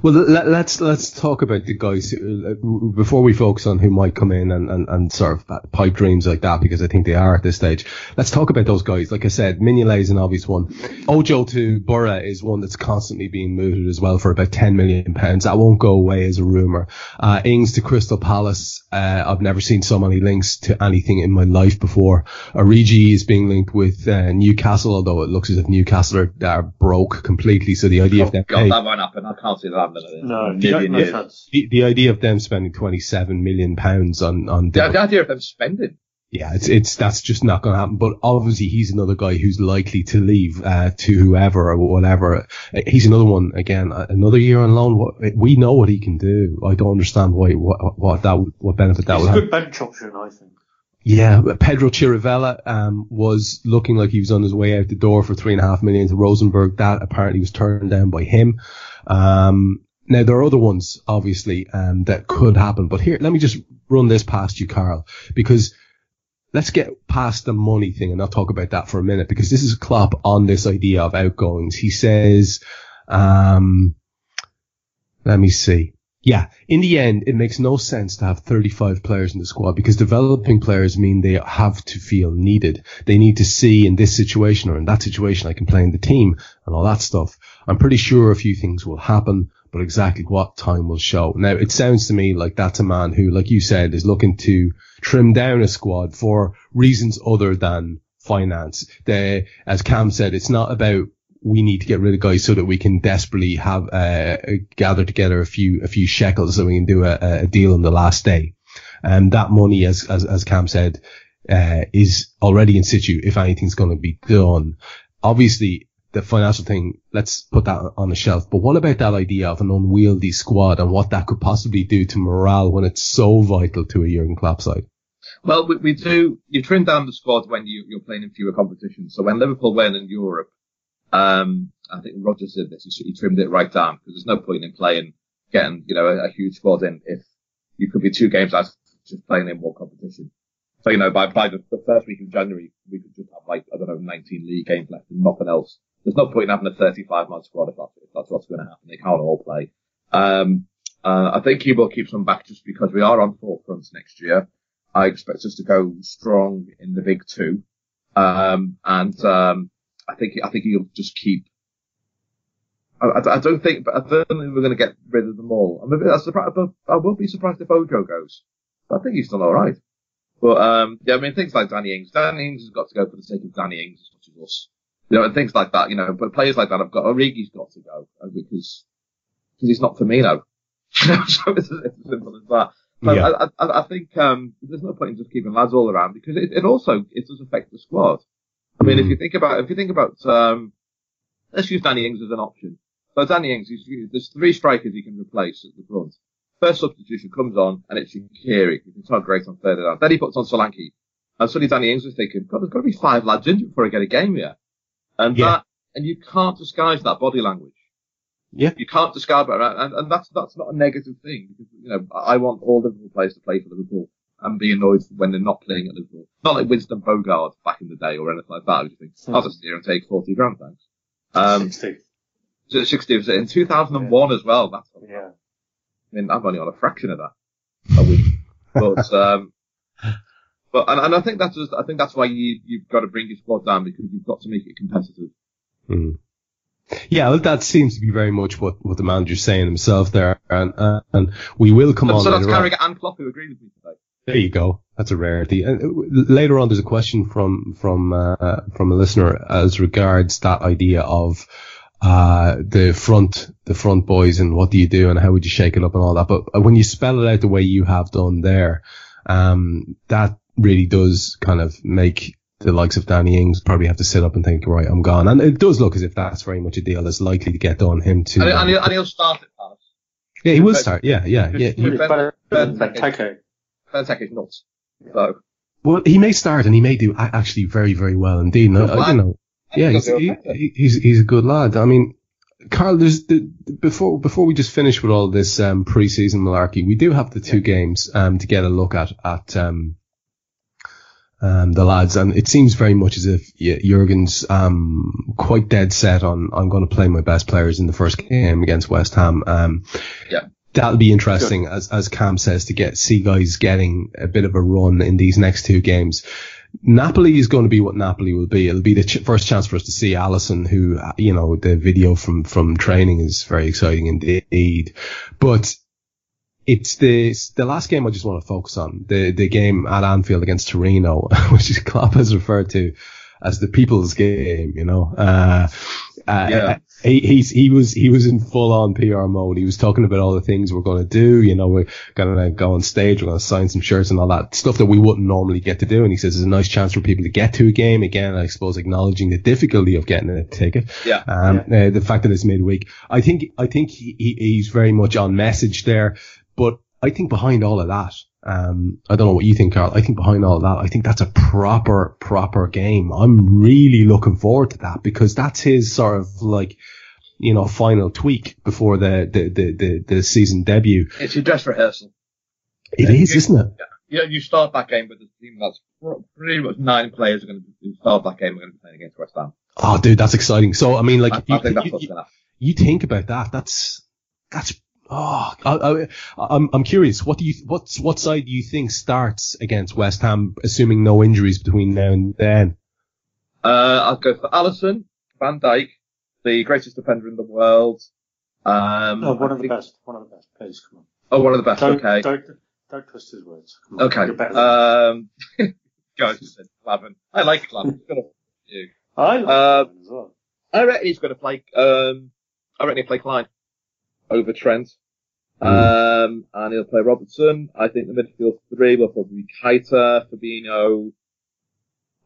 Well, let, let's let's talk about the guys who, uh, before we focus on who might come in and, and, and sort of pipe dreams like that because I think they are at this stage. Let's talk about those guys. Like I said, Mignolet is an obvious one. Ojo to Boro is one that's constantly being mooted as well for about ten million pounds. That won't go away as a rumor. Uh, Ings to Crystal Palace. Uh, I've never seen so many links to anything in my life before. Origi is being linked with uh, Newcastle, although it looks as if Newcastle are, are broke completely. So the idea Oh, of them God, hey, that won't happen. I can't see that happening. in No, a you million don't- no years. chance. the, the idea of them spending 27 million pounds on, on, The, the idea of them spending. yeah, it's, it's, that's just not going to happen. But obviously he's another guy who's likely to leave, uh, to whoever or whatever. Uh, He's another one, again, uh, another year on loan. What, we know what he can do. I don't understand why, what, what that, what benefit that It's would a have. good bench option, I think. Yeah, Pedro Chirivella um, was looking like he was on his way out the door for three and a half million to Rosenborg. That apparently was turned down by him. Um, now there are other ones, obviously, um, that could happen. But here, let me just run this past you, Karl, because let's get past the money thing and I'll talk about that for a minute because this is Klopp on this idea of outgoings. He says, um, let me see. Yeah, in the end, it makes no sense to have 35 players in the squad because developing players mean they have to feel needed. They need to see in this situation or in that situation I can play in the team and all that stuff. I'm pretty sure a few things will happen, but exactly what time will show. Now, it sounds to me like that's a man who, like you said, is looking to trim down a squad for reasons other than finance. The, as Kam said, it's not about we need to get rid of guys so that we can desperately have uh, gather together a few a few shekels so we can do a, a deal on the last day. And that money, as as, as Kam said, uh, is already in situ if anything's going to be done. Obviously, the financial thing, let's put that on the shelf. But what about that idea of an unwieldy squad and what that could possibly do to morale when it's so vital to a Jurgen Klopp side? Well, we, we do. You trim down the squad when you, you're playing in fewer competitions. So when Liverpool went in Europe, um, I think Roger said this. He, he trimmed it right down because there's no point in playing, getting you know a, a huge squad in if you could be two games out just playing in one competition. So you know by by the, the first week of January we could just have like I don't know 19 league games left and nothing else. There's no point in having a 35 man squad if that's if that's what's going to happen. They can't all play. Um, uh, I think he will keep some back just because we are on four fronts next year. I expect us to go strong in the big two. Um, and, um, I think, I think he'll just keep, I, I, I don't think, but I don't think we're going to get rid of them all. I'm a bit but I won't be surprised if Ojo goes. But I think he's done alright. But, um, yeah, I mean, things like Danny Ings. Danny Ings has got to go for the sake of Danny Ings as much as us. You know, and things like that, you know, but players like that have got, Origi's got to go uh, because, because he's not Firmino. so it's, it's as simple as that. But Yeah. I, I, I think um, there's no point in just keeping lads all around because it, it also it does affect the squad. I mean, if Mhm. you think about if you think about um, let's use Danny Ings as an option. So Danny Ings, he's, there's three strikers he can replace at the front. First substitution comes on and it's Shaqiri. can not great on third down. Then he puts on Solanke. And suddenly Danny Ings was thinking, God, there's got to be five lads injured before I get a game here. And Yeah. that, and you can't disguise that body language. Yeah. You can't disguise that, and, and that's that's not a negative thing because you know I want all Liverpool players to play for Liverpool and be annoyed when they're not playing at Liverpool. Not like Winston Bogarde back in the day or anything like that. I just think I'll just sit here and take forty grand, thanks. Um, 60. so 60 was it in 2001 as well. That's Yeah. I mean I'm only on a fraction of that a week, but um, but and, and I think that's just, I think that's why you you've got to bring your squad down because you've got to make it competitive. Mm. Yeah, well, that seems to be very much what, what the manager's saying himself there, and uh, and we will come on so that's. Carragher and Klopp who agreed with me today. There you go. That's a rarity. And uh, later on, there's a question from from uh, from a listener as regards that idea of uh, the front the front boys and what do you do and how would you shake it up and all that. But when you spell it out the way you have done there, um, that really does kind of make the likes of Danny Ings probably have to sit up and think, right, I'm gone. And it does look as if that's very much a deal that's likely to get done. Him to, And, um, and, he'll, and he'll start at Palace. yeah, he will start. Yeah, yeah, yeah. Ben- It's better Ben- than Benteke. Benteke is nuts. So, Well, he may start and he may do actually very, very well indeed. No, I, you know, yeah, he's, He'll do he, okay. he- he's he's a good lad. I mean, Karl, there's the, before before we just finish with all this um, preseason malarkey, we do have the two games um, to get a look at at um, um, the lads, and it seems very much as if Jurgen's um, quite dead set on I'm going to play my best players in the first game against West Ham. Um, Yeah. That'll be interesting, as as Kam says, to get see guys getting a bit of a run in these next two games. Napoli is going to be what Napoli will be. It'll be the ch- first chance for us to see Alisson, who, uh, you know, the video from, from training is very exciting indeed. But it's the, the last game I just want to focus on. The, the game at Anfield against Torino, which is Klopp has referred to as the people's game, you know. Uh, uh, Yeah. he, he's, he was, he was in full on PR mode. He was talking about all the things we're going to do. You know, we're going to go on stage. We're going to sign some shirts and all that stuff that we wouldn't normally get to do. And he says it's a nice chance for people to get to a game again. I suppose acknowledging the difficulty of getting a ticket. Yeah. Um, Uh, the fact that it's midweek. I think, I think he, he, he's very much on message there, but I think behind all of that, um, I don't know what you think, Karl. I think behind all of that, I think that's a proper, proper game. I'm really looking forward to that because that's his sort of like, you know, final tweak before the, the, the, the, the season debut. it's your dress rehearsal. It Yeah, is, you- isn't it? Yeah, you start that game with a team that's pretty much nine players are going to start that game. We're going to be playing against West Ham. Oh, dude, that's exciting. So, I mean, like, I, you, I think that's you- what's you- going to happen. you think about that. That's, that's, oh, I, I, I'm, I'm curious. What do you, what's, what side do you think starts against West Ham, assuming no injuries between now and then? Uh, I'll go for Alisson, Van Dijk, the greatest defender in the world. Um, Oh, one I of the best. One of the best. Please, come on. Oh, one of the best. Don't, okay. don't, don't twist his words. Come on. Okay. You're Um, go Klavan. I like Klavan. Good you. I like uh, him as well. I reckon he's going to play. Um, I reckon he'll play Clyne over Trent. Um, and he'll play Robertson. I think the midfield three will probably be Keita, Fabinho,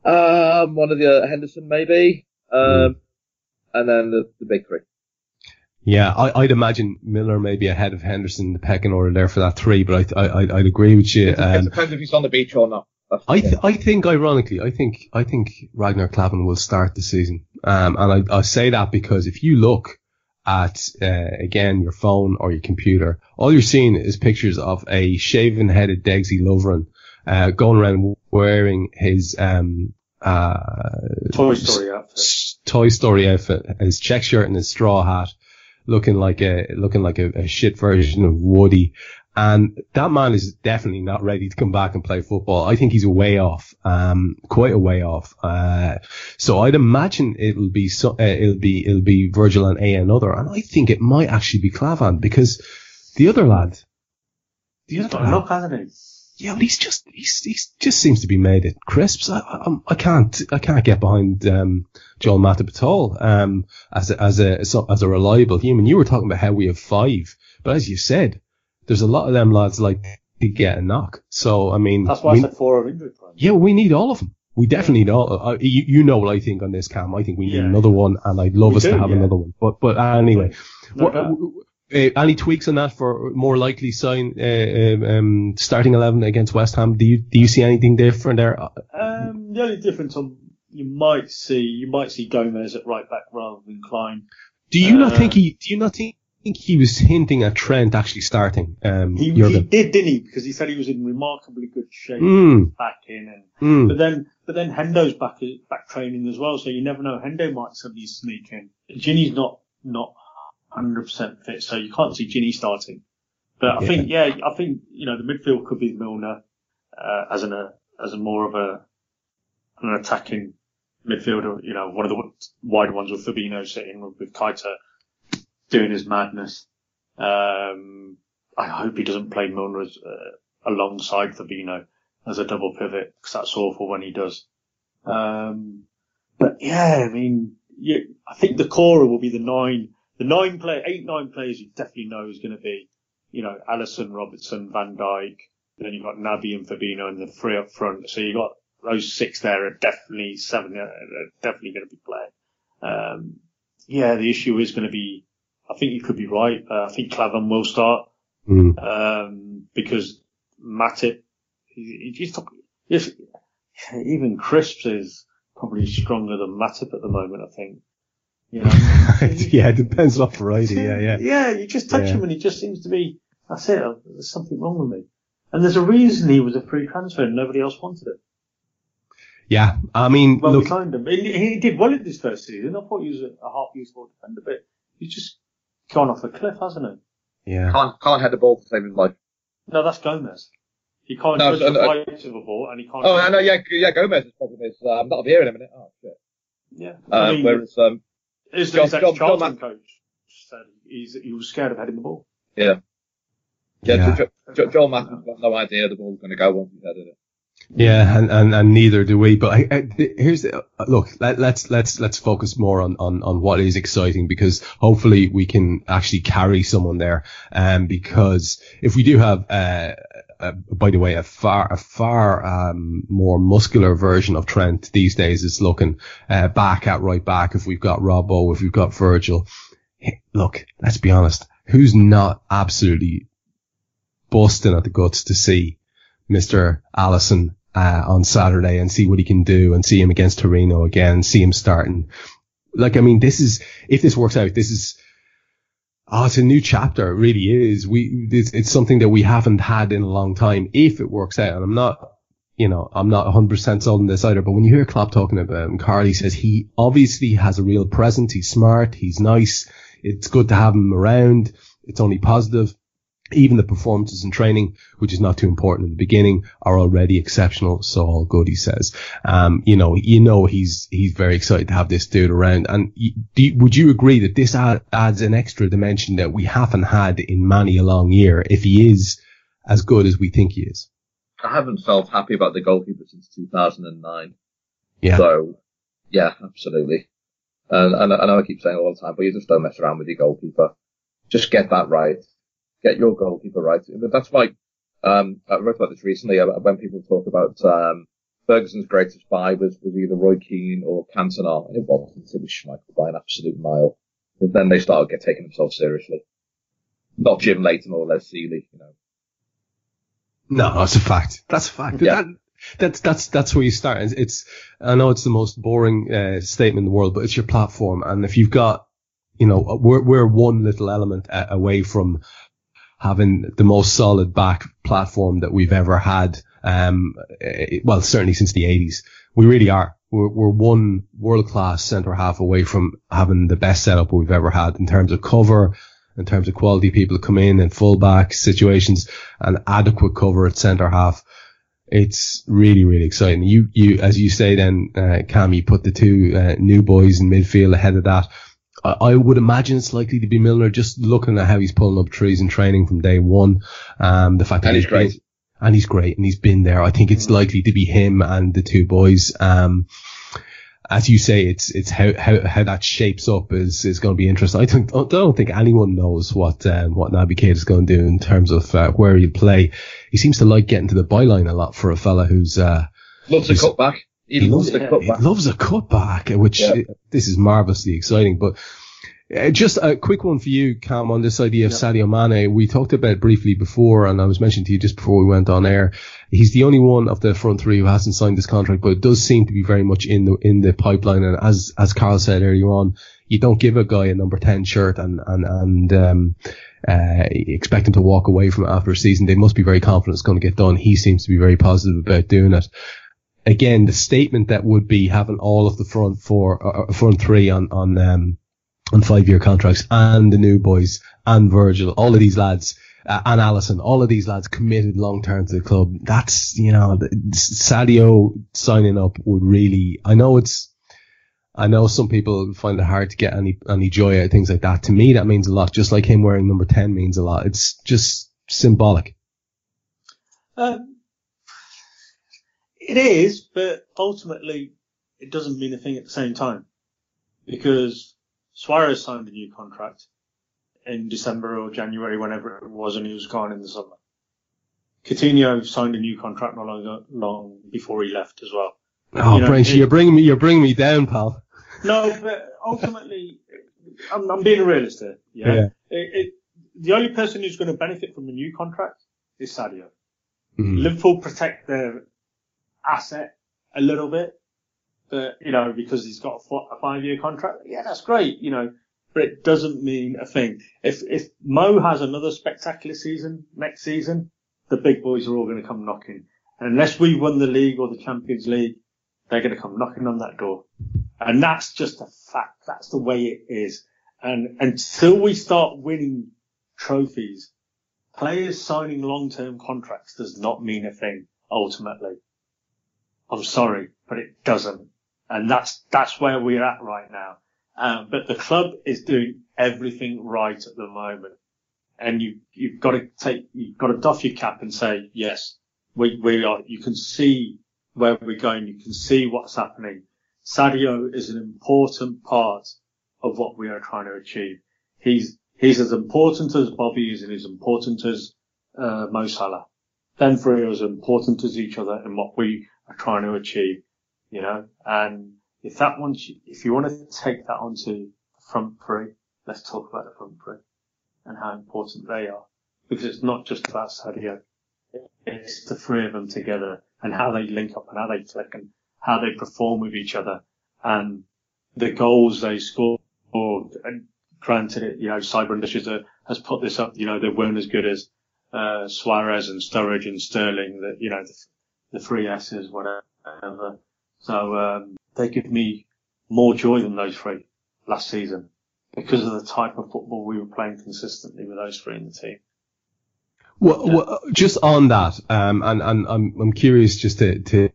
um, one of the Henderson maybe, um, and then the, the big three. Yeah, I, I'd imagine Milner may be ahead of Henderson in the pecking order there for that three, but I, I, I'd, I'd agree with you. it Um, depends if he's on the beach or not. I, th- I think, ironically, I think, I think Ragnar Klavan will start the season. Um, and I, I say that because if you look at, uh, again, your phone or your computer, all you're seeing is pictures of a shaven headed Degsy Lovren, uh, going around wearing his, um, uh, Toy Story outfit. Toy Story outfit, his check shirt and his straw hat, looking like a looking like a, a shit version of Woody. And that man is definitely not ready to come back and play football. I think he's a way off, um, quite a way off. Uh, so I'd imagine it'll be so, uh, it'll be it'll be Virgil and a another, and I think it might actually be Klavan because the other lad, the He's other lad, look, hasn't he? yeah, but he's just he's he's just seems to be made at crisps. I I, I'm- can't I can't get behind um, Joel Matip at all um, as a, as a as a reliable human. You were talking about how we have five, but as you said, there's a lot of them lads like to get a knock. So I mean, That's why we- I said four of injury prone. yeah, we need all of them. We definitely need all. Uh, you, you know what I think on this, Kam. I think we need Yeah. another one, and I'd love We us to have yeah. another one. But but anyway, No what, uh, any tweaks on that for more likely sign uh, um, um, starting eleven against West Ham? Do you do you see anything different there? Uh, Um, the only difference on you might see you might see Gomez at right back rather than Clyne. Do you not Uh, think he? Do you not think, think he was hinting at Trent actually starting? Um, He, he did, didn't he? Because he said he was in remarkably good shape Mm, back in, and mm. but then but then Hendo's back back training as well, so you never know. Hendo might suddenly sneak in. Gini's not not hundred percent fit, so you can't see Gini starting. But I Yeah. think yeah, I think you know the midfield could be Milner uh, as an uh, as a more of a an attacking midfielder. You know, one of the wider ones with Fabinho sitting with, with Keita doing his madness. Um, I hope he doesn't play Milner as, uh, alongside Fabinho as a double pivot because that's awful when he does. Um, but yeah, I mean, yeah, I think the core will be the nine, the nine play, eight, nine players you definitely know is going to be, you know, Alisson, Robertson, Van Dijk. Then you've got Naby and Fabinho and the three up front. So you've got those six there are definitely seven, uh, are definitely going to be playing. Um, yeah, the issue is going to be, I think you could be right. Uh, I think Klavan will start Mm. um, because Matip, he, he just took, if even Crisps is probably stronger than Matip at the moment, I think. You know, yeah, it depends what variety. Yeah, yeah. Yeah, you just touch Yeah. him and he just seems to be, that's it, uh, there's something wrong with me. And there's a reason he was a free transfer and nobody else wanted him. Yeah, I mean, Well, look, signed him. He, he did well in this first season. I thought he was a, a half useful defender, but he's just gone off a cliff, hasn't he? yeah, Can't, can't head the ball to save his life. No, that's Gomez. He can't No, judge so- the no. flight of a ball and he can't. Oh, I know, yeah, yeah, Gomez's problem is, um, that'll be here in a minute. Oh, shit. Yeah. Uh, I mean, whereas, um, his, John- his John- John ex-Charlton Mac- coach said he's, he was scared of heading the ball. yeah, Yeah. Jo- Jo- Joel Matthew's got no idea the ball's going to go once he's headed it. Yeah, and, and, and neither do we. But I, I, here's the, look. Let, let's let's let's focus more on, on on what is exciting because hopefully we can actually carry someone there. Um, because if we do have, uh, uh, by the way, a far a far um more muscular version of Trent these days is looking uh, back at right back. If we've got Robbo, if we've got Virgil, look, let's be honest. Who's not absolutely busting at the guts to see Mr. Alisson uh, on Saturday and see what he can do and see him against Torino again, see him starting. Like, I mean, this is, if this works out, this is, oh, it's a new chapter. It really is. We, it's, it's something that we haven't had in a long time. If it works out, and I'm not, you know, I'm not 100% sold on this either, but when you hear Klopp talking about him, Carly says he obviously has a real presence. He's smart. He's nice. It's good to have him around. It's only positive even the performances in training, which is not too important in the beginning, are already exceptional. So all good, he says. Um, you know, you know, he's, he's very excited to have this dude around. And do would you agree that this add, adds an extra dimension that we haven't had in many a long year if he is as good as we think he is? I haven't felt happy about the goalkeeper since 2009. Yeah. So, yeah, absolutely. And, and I know I keep saying it all the time, but you just don't mess around with your goalkeeper. Just get that right. Get your goalkeeper right. But that's why, um, I wrote about this recently uh, when people talk about, um, Ferguson's greatest buy was, was either Roy Keane or Cantona. And it wasn't. It was Schmeichel by an absolute mile. But then they started get taking themselves seriously. Not Jim Leighton or Les Sealey, you know. No, that's a fact. That's a fact. Yeah. That, that's that's that's where you start. It's, it's I know it's the most boring uh, statement in the world, but it's your platform, and if you've got, you know, we're we're one little element away from having the most solid back platform that we've ever had. Um, eh, well, certainly since the '80s, we really are. We're, we're one world class centre half away from having the best setup we've ever had in terms of cover, in terms of quality people come in and fullback situations and adequate cover at centre half. It's really, really exciting. You, you, as you say then, uh, Kam, you put the two, uh, new boys in midfield ahead of that. I, I would imagine it's likely to be Milner just looking at how he's pulling up trees in training from day one. Um, the fact that And he's great. been- and he's great and he's been there. I think it's likely to be him and the two boys. Um, as you say, it's it's how how, how that shapes up is is going to be interesting. I think I don't think anyone knows what um, what Naby Keita is going to do in terms of uh, where he'll play. He seems to like getting to the byline a lot for a fella who's uh, Loves a He's- cutback. He, loves the cutback. he loves a cutback, which Yeah. this is marvelously exciting. But uh, just a quick one for you, Kam, on this idea of Yeah. Sadio Mane. We talked about it briefly before, and I was mentioning to you just before we went on air. He's the only one of the front three who hasn't signed this contract, but it does seem to be very much in the in the pipeline. And as as Karl said earlier on, you don't give a guy a number ten shirt and and and um, uh, expect him to walk away from it after a season. They must be very confident it's going to get done. He seems to be very positive about doing it again, the statement that would be having all of the front four, uh, uh, front three on, on, um, on five year contracts and the new boys and Virgil, all of these lads, uh, and Alisson, all of these lads committed long term to the club. That's, you know, Sadio signing up would really, I know it's, I know some people find it hard to get any, any joy out of things like that. To me, that means a lot. Just like him wearing number 10 means a lot. It's just symbolic. Um, it is, but ultimately it doesn't mean a thing at the same time. Because Suarez signed a new contract in December or January, whenever it was, and he was gone in the summer. Coutinho signed a new contract not long, long before he left as well. Oh, You know, you're bringing me, you're bringing me down, pal. No, but ultimately, I'm, I'm being a realist here. Yeah. Yeah. It, it, the only person who's going to benefit from a new contract is Sadio. Mhm. Liverpool protect their asset a little bit, but you know because he's got a five year contract. Yeah, that's great. You know, but it doesn't mean a thing. If if Mo has another spectacular season next season, the big boys are all going to come knocking. And unless we win the league or the Champions League, they're going to come knocking on that door. And that's just a fact. That's the way it is. And until we start winning trophies, players signing long-term contracts does not mean a thing ultimately. I'm sorry, but it doesn't. And that's, that's where we're at right now. Um, but the club is doing everything right at the moment. And you, you've got to take, you've got to doff your cap and say, yes, we, we are, you can see where we're going. You can see what's happening. Sadio is an important part of what we are trying to achieve. He's, he's as important as Bobby is and as important as, uh, Mo Salah. Them three are as important as each other in what we are trying to achieve, you know, and if that one, if you want to take that onto the front three, let's talk about the front three and how important they are because it's not just about Sadio. It's the three of them together and how they link up and how they click and how they perform with each other and the goals they score. And granted, it, you know, Cyber Industries has put this up. You know, they weren't as good as uh, Suarez and Sturridge and Sterling. That you know, the, the three S's, whatever. So um, they give me more joy than those three last season because of the type of football we were playing consistently with those three in the team. Well, well just on that, um, and, and I'm, I'm curious just to, to,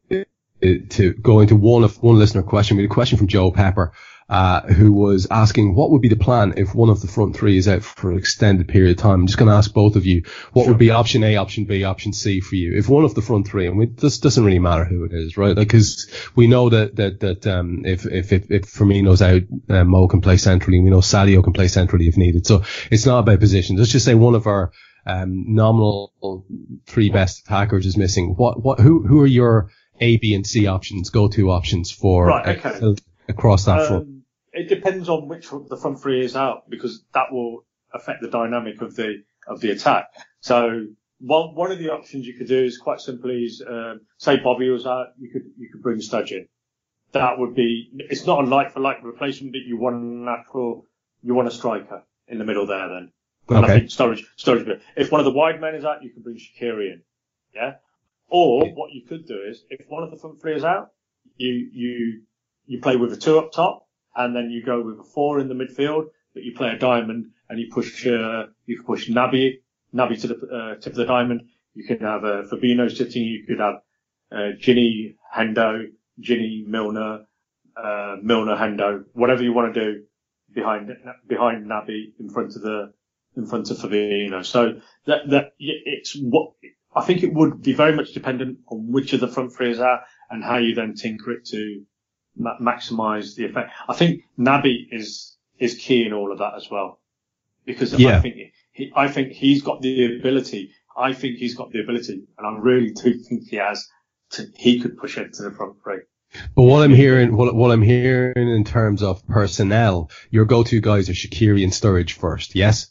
to go into one of one listener question. We had a question from Joe Pepper, uh, who was asking what would be the plan if one of the front three is out for an extended period of time. I'm just going to ask both of you what sure. would be option A, option B, option C for you if one of the front three, and we, this doesn't really matter who it is, right? Because like, we know that that that um, if if if, if Firmino's out, uh, Mo can play centrally. We know Sadio can play centrally if needed. So it's not about positions. Let's just say one of our um, nominal three best attackers is missing. What what who who are your A, B, and C options, go to options for right, okay. Across that um, front? it depends on which of the front three is out because that will affect the dynamic of the of the attack. So one one of the options you could do is quite simply is um, say Bobby was out, you could you could bring Studge in. That would be it's not a like for like replacement, but you want a natural you want a striker in the middle there then. Okay. And I think Sturridge Sturridge. If one of the wide men is out, you can bring Shaqiri in. Yeah. Or what you could do is if one of the front three is out, you you you play with a two up top and then you go with a four in the midfield, but you play a diamond and you push, uh, you can push Naby, Naby to the uh, tip of the diamond. You can have uh, Fabinho sitting. You could have uh, Gini Hendo, Gini Milner, uh, Milner Hendo, whatever you want to do behind behind Naby in front of the in front of Fabinho. So that that it's what I think it would be very much dependent on which of the front three is are and how you then tinker it to ma- maximize the effect. I think Naby is is key in all of that as well, because yeah. I think he, I think he's got the ability. I think he's got the ability, and I really do think he has. To, he could push it to the front three. But what I'm hearing, what, what I'm hearing in terms of personnel, your go-to guys are Shaqiri and Sturridge first, yes?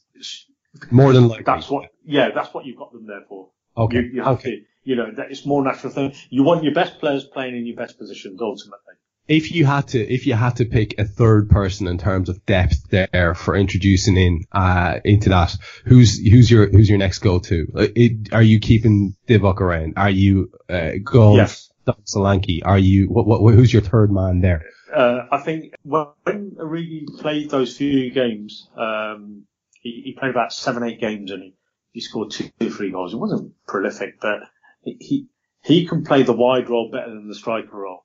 More than likely. That's what, yeah, that's what you've got them there for. Okay. You, you have okay. to, you know, that it's more natural thing. You want your best players playing in your best positions ultimately if you had to if you had to pick a third person in terms of depth there for introducing in uh into that who's who's your who's your next go to uh, are you keeping Divock around? Are you uh, going yes. Solanke? Are you what, what who's your third man there? Uh, I think when Origi played those few games um he, he, played about seven eight games and he, he scored two three goals. It wasn't prolific but he he can play the wide role better than the striker role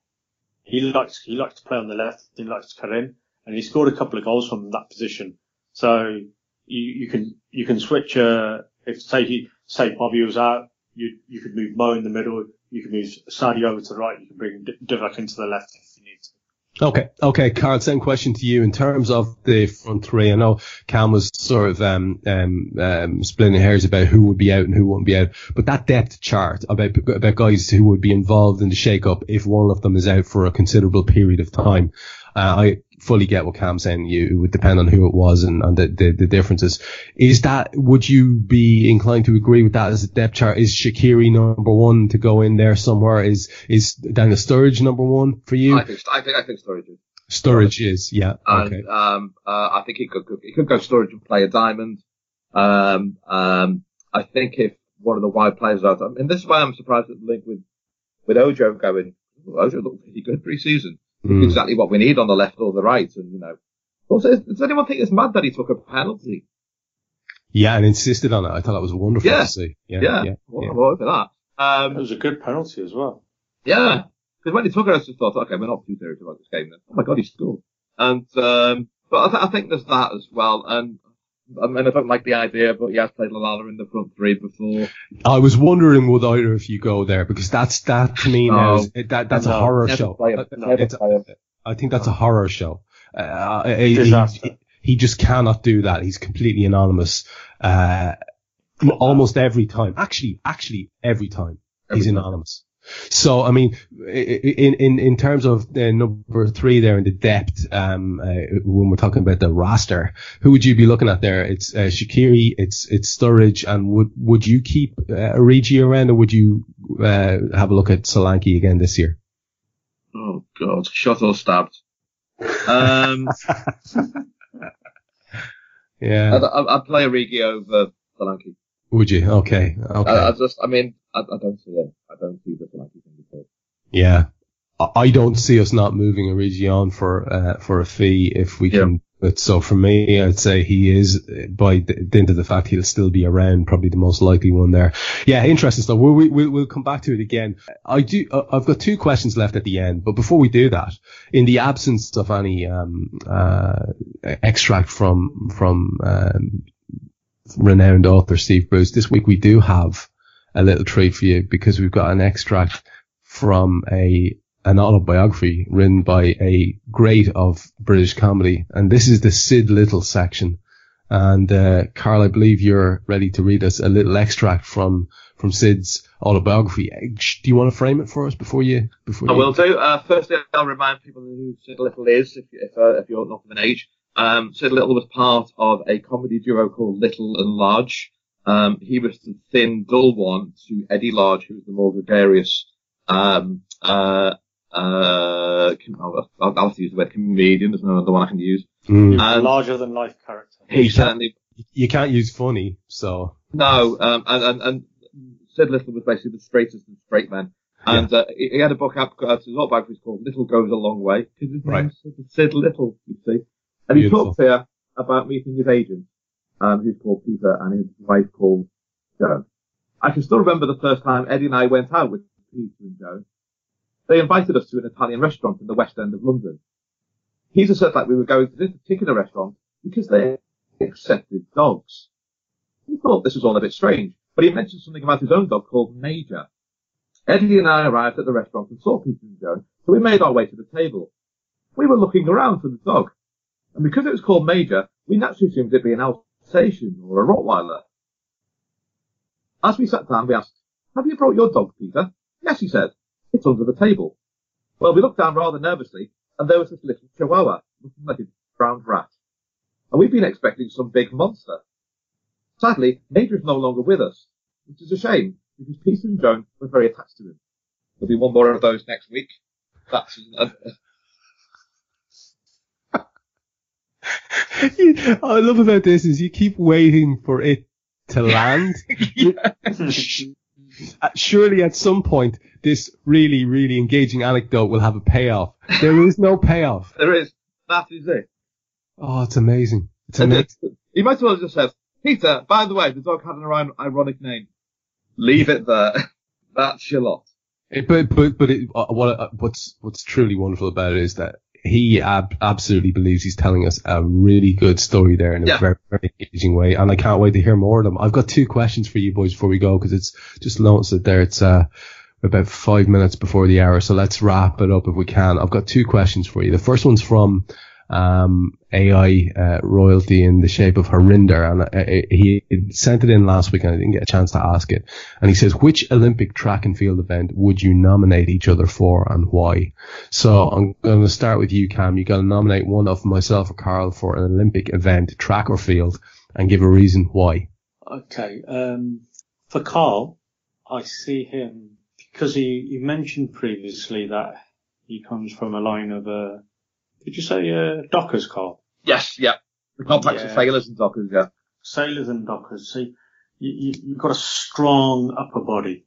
he likes he likes to play on the left. He likes to cut in, and he scored a couple of goals from that position. So you, you can you can switch. Uh, if say he say Bobby was out, you you could move Mo in the middle. You can move Sadio over to the right. You can bring Divock into the left if you need to. Okay, okay, Karl. Same question to you in terms of the front three. I know Kam was sort of um, um, um, splitting hairs about who would be out and who wouldn't be out, but that depth chart about about guys who would be involved in the shake-up if one of them is out for a considerable period of time. Uh, I fully get what Kam's saying. You it would depend on who it was and, and the, the, the differences. Is that would you be inclined to agree with that as a depth chart? Is Shaqiri number one to go in there somewhere? Is is Daniel Sturridge number one for you? I think I think I think Sturridge is. Sturridge is yeah. And Okay. um, uh, I think he could, he could go Sturridge and play a diamond. Um, um, I think if one of the wide players out, and this is why I'm surprised at the link with with Ojo going. "Oh, Ojo looked pretty good pre-season. Mm. Exactly what we need on the left or the right, and you know. Also, does anyone think it's mad that he took a penalty? Yeah, and insisted on it. I thought that was wonderful Yeah. to see. Yeah, Yeah, yeah, What, yeah. what over that? It Um, was a good penalty as well. yeah, because when he took it, I just thought, okay, we're not too serious about this game then. Oh my god, he scored. And um, but I, th- I think there's that as well, and. I mean, I don't like the idea, but he has played Lallana in the front three before. I was wondering would either of you go there because that's that to me now. Is, that that's a horror show. play him. Never it's- play him. I think that's a horror show. Uh, he, Disaster. he, he just cannot do that. He's completely anonymous. Uh, almost every time. Actually, actually every time he's Every time. anonymous. So, I mean, in, in, in terms of the number three there in the depth, um, uh, when we're talking about the roster, who would you be looking at there? It's, uh, Shaqiri, it's, it's Sturridge, and would, would you keep, uh, Origi around or would you, uh, have a look at Solanke again this year? Oh god, shot or stabbed. Um, Yeah. I'd I'd play Origi over Solanke. Would you? Okay. Okay. I, I just, I mean, I, I don't see it. I don't see the Solanke thing at all. yeah. I- don't see us not moving Origi on for, uh, for a fee if we Yeah. can. But so for me, I'd say he is by dint of the fact he'll still be around, probably the most likely one there. Yeah, interesting stuff. We'll, we'll, we'll come back to it again. I do, uh, I've got two questions left at the end, but before we do that, in the absence of any, um, uh, extract from, from, um, renowned author Steve Bruce, this week we do have a little treat for you because we've got an extract from a an autobiography written by a great of British comedy, and this is the Syd Little section. And uh, Karl, I believe you're ready to read us a little extract from from Syd's autobiography. Uh, Do you want to frame it for us before you before I you? will do. Uh, firstly, I'll remind people who Syd Little is, if, if, uh, if you're not of an age. Um, Syd Little was part of a comedy duo called Little and Large. Um, he was the thin, dull one to Eddie Large, who was the more gregarious, um, uh, uh, com- I'll, I'll I'll have to use the word comedian. There's no other one I can use. Mm. A larger than life character. he certainly You can't use funny, so No, um, and, and, and Syd Little was basically the straightest of straight men. And uh, he he had a book out, uh, his autobiography is called Little Goes a Long Way, because his Right. name's Syd Little, you see. And he Beautiful. talks here about meeting his agent, um, who's called Peter, and his wife called Joan. I can still remember the first time Eddie and I went out with Peter and Joan. They invited us to an Italian restaurant in the West End of London. Peter said that we were going to this particular restaurant because they accepted dogs. We thought this was all a bit strange, but he mentioned something about his own dog called Major. Eddie and I arrived at the restaurant and saw Peter and Joan, so we made our way to the table. We were looking around for the dog, and because it was called Major, we naturally assumed it'd be an Alsatian or a Rottweiler. As we sat down, we asked, have you brought your dog, Peter? Yes, he said. It's under the table. Well, we looked down rather nervously, and there was this little chihuahua, looking like a drowned rat. And we'd been expecting some big monster. Sadly, Major is no longer with us, which is a shame, because Peter and Joan were very attached to him. There'll be one more of those next week. That's, uh, I love about this is you keep waiting for it to land. Uh, Surely at some point this really, really engaging anecdote will have a payoff. There is no payoff. there is. That is it. Oh, it's amazing. It's amazing. he might as well have just said, Peter, by the way, the dog had an ironic name. Leave it there. That's your lot. It- but but but it, uh, what uh, what's what's truly wonderful about it is that he ab- absolutely believes he's telling us a really good story there in a Yeah. very very engaging way, and I can't wait to hear more of them. I've got two questions for you boys before we go because it's just noticed that there it's uh about five minutes before the hour, so let's wrap it up if we can. I've got two questions for you. The first one's from um, AI uh, royalty in the shape of Harinder, and uh, he sent it in last week, and I didn't get a chance to ask it. And he says, which Olympic track and field event would you nominate each other for, and why? So I'm going to start with you, Kam. You got to nominate one of myself or Karl for an Olympic event, track or field, and give a reason why. Okay. Um, for Karl, I see him because he, he mentioned previously that he comes from a line of uh, did you say uh, dockers, Karl? Yes, yeah. The complex Yeah. of sailors and dockers, yeah. Sailors and dockers. See, you, you, you've got a strong upper body.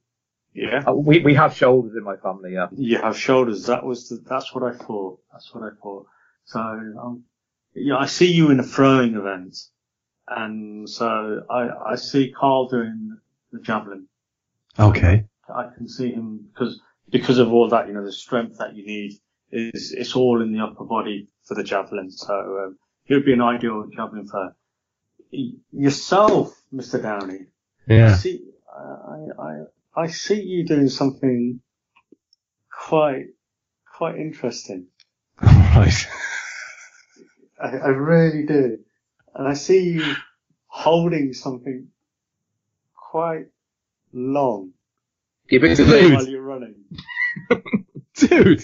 Yeah. Uh, we, we have shoulders in my family, yeah. You have shoulders. That was the, that's what I thought. That's what I thought. So, um, yeah, I see you in a throwing event. And so I, I see Karl doing the javelin. Okay. I can see him because, because of all that, you know, the strength that you need is, it's all in the upper body for the javelin. So, um, he would be an ideal javelin for yourself, Mr. Downey. I Yeah. see, I, I, I see you doing something quite, quite interesting. Right. I, I really do. And I see you holding something quite long Keep it Dude. while you're running. Dude.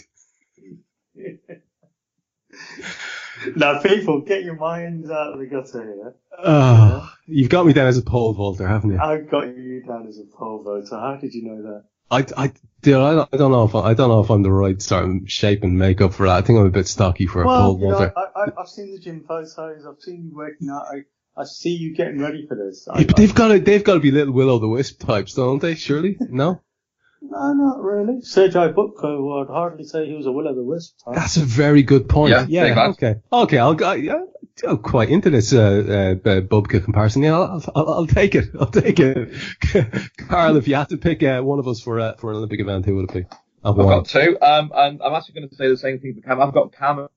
Now people, get your minds out of the gutter here. Oh, you've got me down as a pole vaulter, haven't you? I've got you down as a pole voter. How did you know that? I, I, dude, I don't, I don't know if I, I don't know if I'm the right sort of shape and makeup for that. I think I'm a bit stocky for a pole you know, vaulter. I, I, I've seen the gym photos. I've seen you working out. I, I see you getting ready for this. I, Yeah, but they've got to, they've got to be little Willow the Wisp types, don't they? Surely? No? No, not really. Sergei Bubka would hardly say he was a will o' the wisp type. That's a very good point. Yeah, Yeah. okay. Okay. I'll go. Yeah. I'm quite into this, uh, uh, uh, Bubka comparison. Yeah, I'll, I'll, I'll take it. I'll take it. Karl, if you had to pick, uh, one of us for, uh, for an Olympic event, who would it be? I've I've got two, um, and I'm actually going to say the same thing for Kam. I've got Kam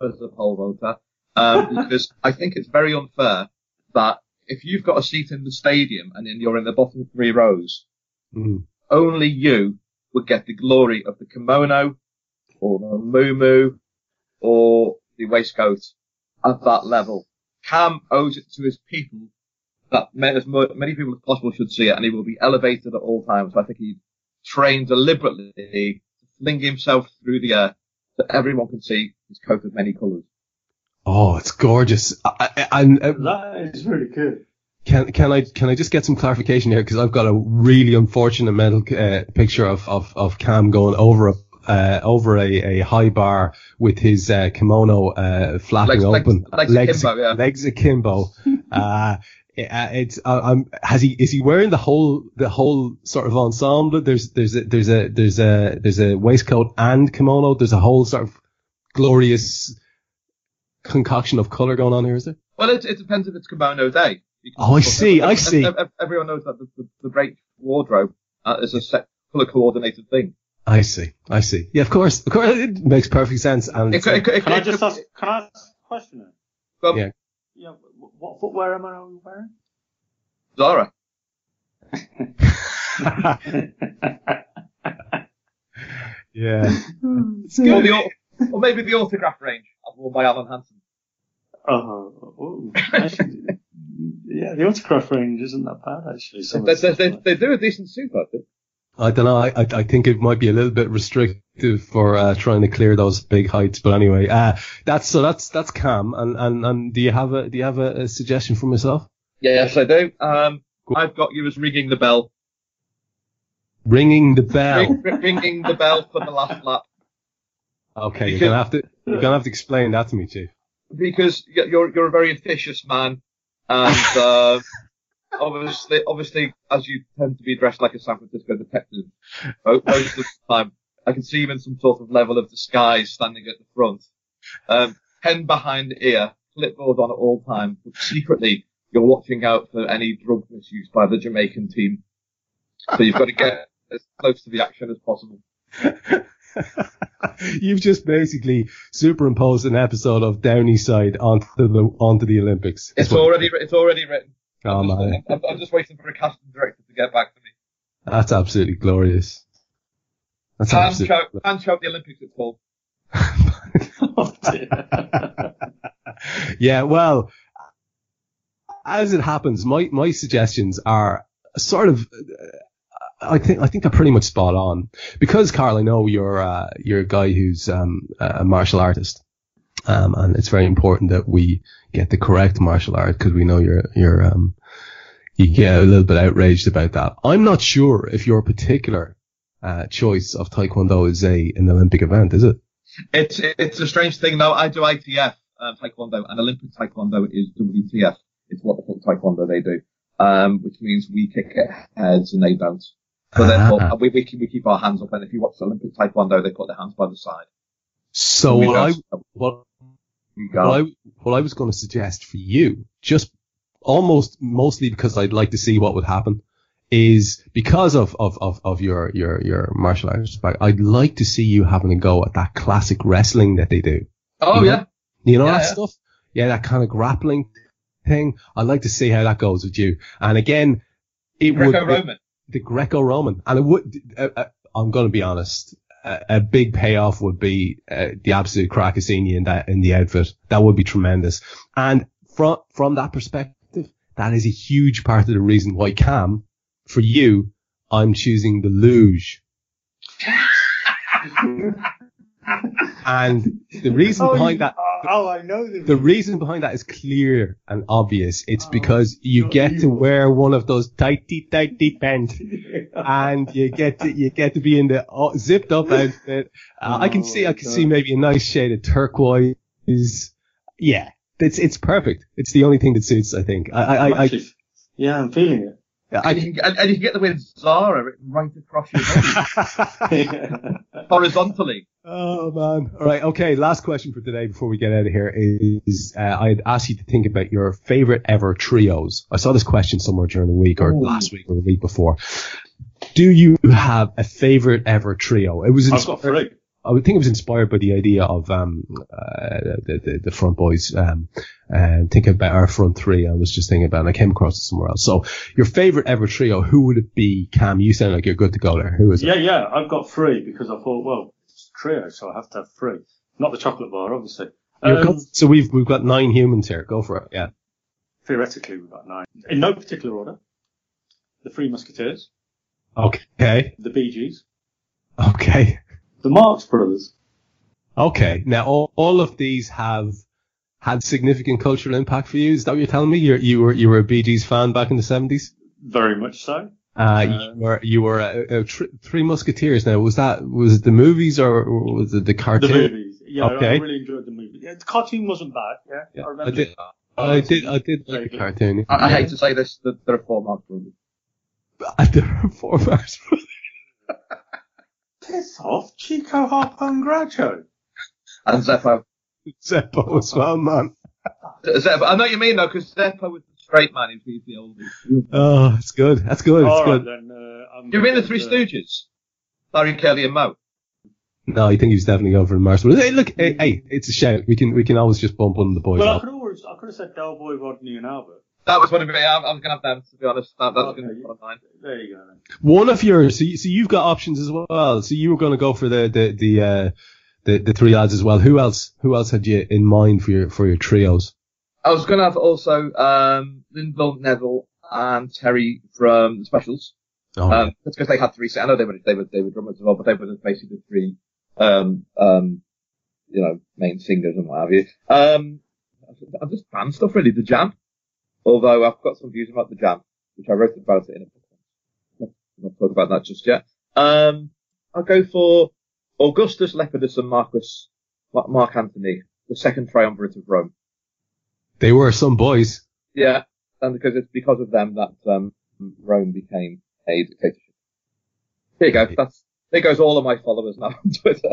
as a pole vaulter, um, because I think it's very unfair that if you've got a seat in the stadium and then you're in the bottom three rows, Mm. Only you would get the glory of the kimono or the muumuu or the waistcoat at that level. Kam owes it to his people that as many people as possible should see it, and he will be elevated at all times. So I think he trained deliberately to fling himself through the air so everyone can see his coat of many colours. Oh, it's gorgeous. I, I, and, uh, That is really good. Can can I can I just get some clarification here because I've got a really unfortunate mental uh, picture of, of of Kam going over a uh, over a, a high bar with his uh, kimono uh, flapping Legs- legs- open, legs akimbo, yeah. legs akimbo. uh, it- uh, it's uh, I'm has he is he wearing the whole the whole sort of ensemble? There's there's a there's a there's a there's a waistcoat and kimono. There's a whole sort of glorious concoction of color going on here. Is there? Well, it, it depends if it's kimono day. Because Oh, I see, I see. ev- ev- Everyone knows that the, the, the break wardrobe uh, is a set colour coordinated thing. I see. I see. Yeah, of course. Of course, it makes perfect sense. And It it's, it could- it Can I could- just ask? Can I ask a question? Then? Well, Yeah. Yeah. What footwear am I wearing? Zara. yeah. Or, the, or maybe the autograph range as worn by Alan Hansen. Oh, ooh, actually, yeah, the autograph range isn't that bad actually. Some They, they, they, like- they do a decent suit, I think. I don't know. I, I I think it might be a little bit restrictive for uh, trying to clear those big heights. But anyway, uh, that's so that's that's Kam. And and and do you have a do you have a, a suggestion for myself? Yes, I do. Um, Cool. I've got you as ringing the bell. Ringing the bell. Ring, ring- ringing the bell for the last lap. Okay, you're Because- gonna have to you're gonna have to explain that to me, Chief. Because you're you're a very officious man, and uh, obviously, obviously, as you tend to be dressed like a San Francisco detective most of the time, I can see you in some sort of level of disguise, standing at the front, um, pen behind ear, clipboard on at all times, but secretly you're watching out for any drug misuse by the Jamaican team. So you've got to get as close to the action as possible. You've just basically superimposed an episode of Downey Side onto the onto the Olympics. It's already it's already written. Oh I'm, just, man, I'm, I'm just waiting for a casting director to get back to me. that's absolutely glorious. That's Hand absolutely. choke the Olympics it's called. Oh, yeah, well, as it happens, my, my suggestions are sort of, I think, I think they're pretty much spot on. Because, Karl, I know you're, uh, you're a guy who's, um, a martial artist. Um, and it's very important that we get the correct martial art because we know you're, you're, um, you get a little bit outraged about that. I'm not sure if your particular, uh, choice of Taekwondo is a, an Olympic event, is it? It's, it's a strange thing though. I do ITF, uh, Taekwondo and Olympic Taekwondo is WTF. It's what the fuck Taekwondo they do. Um, which means we kick heads and they don't. So therefore, Ah. we, we, keep, we keep our hands up and if you watch the Olympic Taekwondo, they put their hands by the side. So what I, what, what I, what I was going to suggest for you, just almost mostly because I'd like to see what would happen, is because of, of, of, of your, your, your martial arts back, I'd like to see you having a go at that classic wrestling that they do. oh you know? yeah. You know Yeah, that yeah. stuff? Yeah, that kind of grappling thing. I'd like to see how that goes with you. And again, it would, Greco-Roman. The Greco-Roman, and it would. Uh, uh, I'm going to be honest. A, big payoff would be uh, the absolute Krakasini in that in the outfit. That would be tremendous. And from from that perspective, that is a huge part of the reason why Kam, for you, I'm choosing the luge. and the reason Oh, behind that. Oh, oh, I know the, The reason behind that is clear and obvious. It's Oh, because you you're get to wear one of those tighty, tighty pants and you get to you get to be in the uh, zipped up outfit. Uh, I can Oh, see I can God. see maybe a nice shade of turquoise. Yeah, it's it's perfect. It's the only thing that suits. I think. I I, I, Actually, yeah, I'm feeling it. I, and, you can, and, and you can get the word Zara written right across your body, horizontally. Oh man! All right, okay. Last question for today before we get out of here is uh, I'd ask you to think about your favorite ever trios. I saw this question somewhere during the week or Ooh. last week or the week before. Do you have a favorite ever trio? It was I've got inspired- three. I would think it was inspired by the idea of um, uh, the, the the front boys. Um, um, thinking about our front three, I was just thinking about, and I came across it somewhere else. So, your favorite ever trio, who would it be? Kam, you sound like you're good to go there. Who is it? Yeah, yeah, I've got three because I thought, well, trio, so I have to have three. Not the chocolate bar, obviously. Um, good- so we've we've got nine humans here. Go for it. Yeah. theoretically, we've got nine. In no particular order. The Three Musketeers, Okay. the Bee Gees, Okay. the Marx Brothers. Okay. Now, all, all of these have had significant cultural impact for you. Is that what you're telling me? You're, you were you were a Bee Gees fan back in the seventies. Very much so. Uh, you um, were you were a, a tr- Three Musketeers. Now, was that was it the movies or was it the cartoon? The movies. Yeah, I- Okay. I really enjoyed the movie. Yeah, the cartoon wasn't bad. Yeah, Yeah, I I remember. did. it. I did. I did like the cartoon. I, I hate to say this, that there are four Marx brothers. Uh, there are four Marx Piss off, Chico Harpo and Groucho. And Zeppo. Zeppo as well, man. Zeppo. I know what you mean though, because Zeppo was the straight man. He's the oldest. Oh, that's good. That's good. That's All right good. then. Uh, I'm You mean the Three to- Stooges? Larry, Kelly, and Moe. No, I think he's definitely going for the Marx. But hey, look, hey, hey, it's a shout. We can we can always just bump one of the boys Well, I could always, I could have said Del Boy, Rodney, and Albert. That was one of me. I, I was going to have them, to be honest. That, that was Okay. going to be one of mine. There you go. Then. One of yours. So, you, so you've got options as well. So you were going to go for the the the uh, the the three lads as well. Who else? Who else had you in mind for your for your trios? I was going to have also um, Lynval, Neville, and Terry from the Specials. Oh, Um, that's because they had three. I know they were they were they were drummers as well, but they were basically the three, um, um, you know, main singers and what have you. Um, I'm just band stuff really. The Jam, although I've got some views about the Jam, which I wrote about it in a book. Not, not talk about that just yet. Um, I'll go for Augustus Lepidus and Marcus Mark Anthony, the second triumvirate of Rome. They were some boys. Yeah, and because it's because of them that um, Rome became a dictatorship. Here you go. That's there goes all of my followers now on Twitter.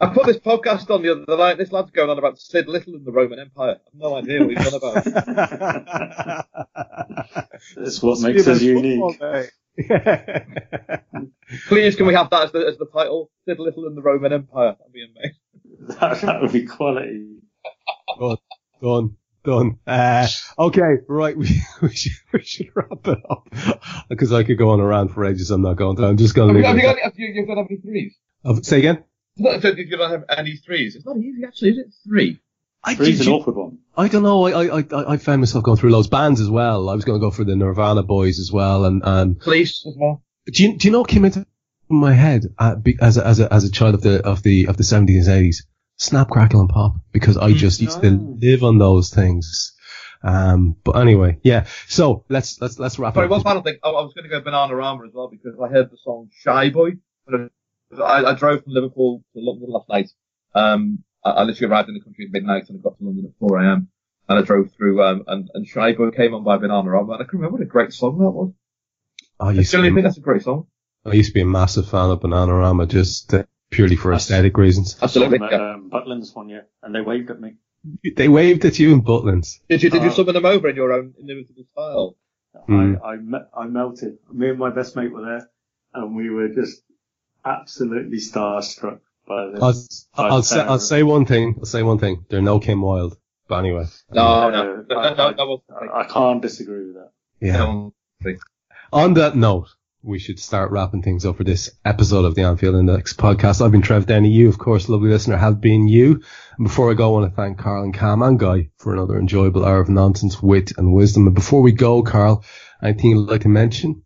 I put this podcast on the other night. This lad's going on about Syd Little and the Roman Empire. I've no idea what he's on about. That's what makes us unique. Please, can we have that as the, as the title? Syd Little and the Roman Empire. That'd be amazing. That, that would be quality. Done, done. Uh, okay, right. We, we should we should wrap it up because I could go on around for ages. I'm not going to. I'm just going Have to you, have leave you it. got, have you, you've got any threes? at- Say again. Not, did you not have any threes? It's not easy actually, is it? Three. I, Three's did an you- awkward one. I don't know. I, I, I, I found myself going through loads bands as well. I was going to go for the Nirvana boys as well. And, and Police as well. do you, do you know what came into my head uh, as a, as a, as a child of the, of the, of the 70s and 80s? Snap, crackle and pop. Because I just used to live on those things. Um, but anyway, yeah. So let's, let's, let's wrap Sorry, up. one final thing. I, I was going to go Bananarama as well because I heard the song Shy Boy. I, I drove from Liverpool to London last night. Um, I, I literally arrived in the country at midnight and I got to London at 4 a.m. And I drove through, um, and, and Shy Boy came on by Bananarama. And I can remember what a great song that was. I I used, to be, think that's a great song. I used to be a massive fan of Bananarama just uh, purely for That's- aesthetic reasons. Absolutely. Met, Yeah. um, Butlins one year, and they waved at me. They waved at you in Butlins. Did you, did you Uh, summon them over in your own inimitable style? Mm. I, I, me- I melted. Me and my best mate were there, and we were just absolutely starstruck by this. I'll, by I'll say, I'll say one thing. I'll say one thing. They're no Kim Wilde. But anyway. No, no, no, I- no, no, I- that I, I can't disagree with that. Yeah. no. On that note, we should start wrapping things up for this episode of the Anfield Index podcast. I've been Trev Downey. You, of course, lovely listener, have been you. And before I go, I want to thank Karl and Kam and Guy for another enjoyable hour of nonsense, wit and wisdom. And before we go, Karl, anything you'd like to mention?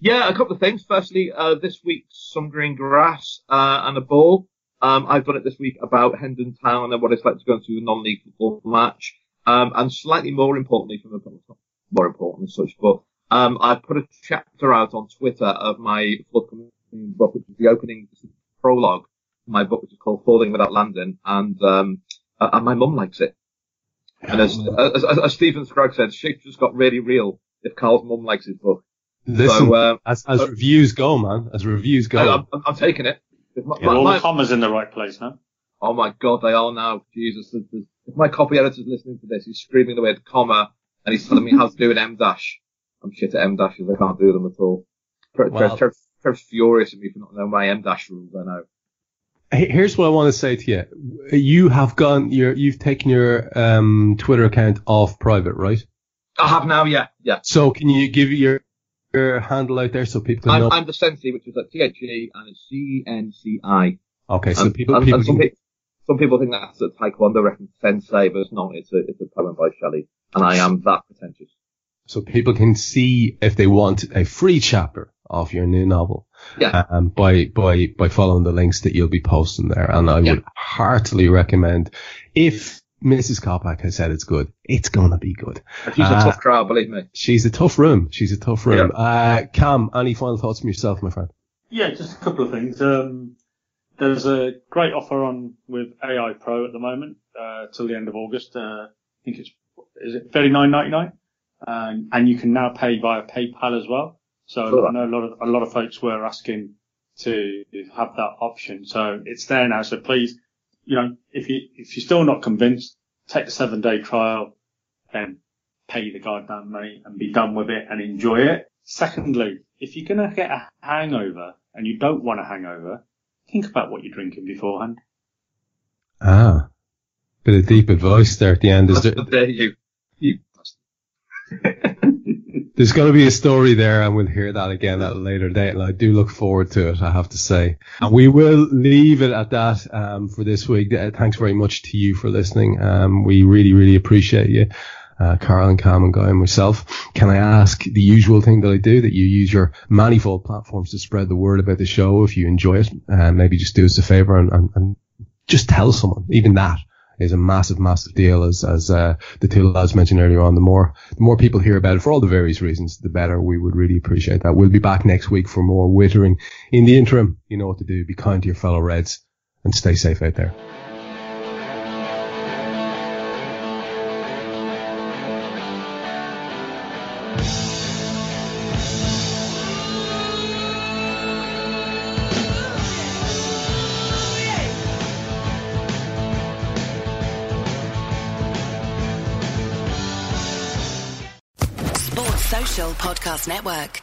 Yeah, a couple of things. Firstly, uh, this week's some green grass uh, and a ball. Um, I've done it this week about Hendon Town and what it's like to go into a non-league football match. Um, and slightly more importantly, from a more important such, but um, I put a chapter out on Twitter of my forthcoming book, which is the opening prologue. to My book, which is called Falling Without Landing, and um, uh, and my mum likes it. And as, as, as, as Stephen Scruggs said, shit just got really real if Karl's mum likes his book. Listen, so, uh, as, as uh, reviews go, man, as reviews go. I, I'm, I'm taking it. My, Yeah. My- all the commas in the right place now? oh my god, they are now. Jesus, there's- there's- if my copy editor's listening to this, he's screaming the word comma and he's telling me how to do an M dash. I'm shit at M dashes. I can't do them at all. Tre- Tre- Well- Trev's furious at me for not knowing my M dash rules. I know. Here's what I want to say to you. You have gone, you're, you've taken your um, Twitter account off private, right? I have now. Yeah, yeah. So can you give your your handle out there so people can I'm, know? I'm the Cenci, which is like T H E and it's C E N C I. okay, so And- people, and- people and some, can, pe- some people think that's a taekwondo reference sensei, but it's not. It's a it's a poem by Shelley, and I am that pretentious. So people can see if they want a free chapter of your new novel. Yeah. Um, by by by following the links that you'll be posting there, and I Yeah. would heartily recommend if Mrs. Coppack has said it's good, it's gonna be good. She's a Uh, tough crowd, believe me. She's a tough room. She's a tough room. Uh, Kam, any final thoughts from yourself, my friend? Yeah, just a couple of things. Um, there's a great offer on with AI Pro at the moment uh, till the end of August. Uh, I think it's is it thirty nine ninety nine, and and you can now pay via PayPal as well. So Sure. I know a lot of a lot of folks were asking to have that option. So it's there now. So please, you know, if you if you're still not convinced, take the seven day trial, then pay the goddamn money and be done with it and enjoy it. Secondly, if you're gonna get a hangover and you don't want a hangover, think about what you're drinking beforehand. Ah, bit of deep advice there at the end. Is there, How dare you? You there's going to be a story there, and we'll hear that again at a later date. And I do look forward to it. I have to say, and we will leave it at that um, for this week. Uh, thanks very much to you for listening. Um, we really, really appreciate you. Uh, Karl and Kam and Guy and myself. Can I ask the usual thing that I do that you use your manifold platforms to spread the word about the show if you enjoy it? Uh, maybe just do us a favor and, and, and just tell someone. Even that is a massive, massive deal. As as uh, the two lads mentioned earlier on, the more the more people hear about it for all the various reasons, the better. We would really appreciate that. We'll be back next week for more wittering. In the interim, you know what to do. Be kind to your fellow Reds and stay safe out there. Network.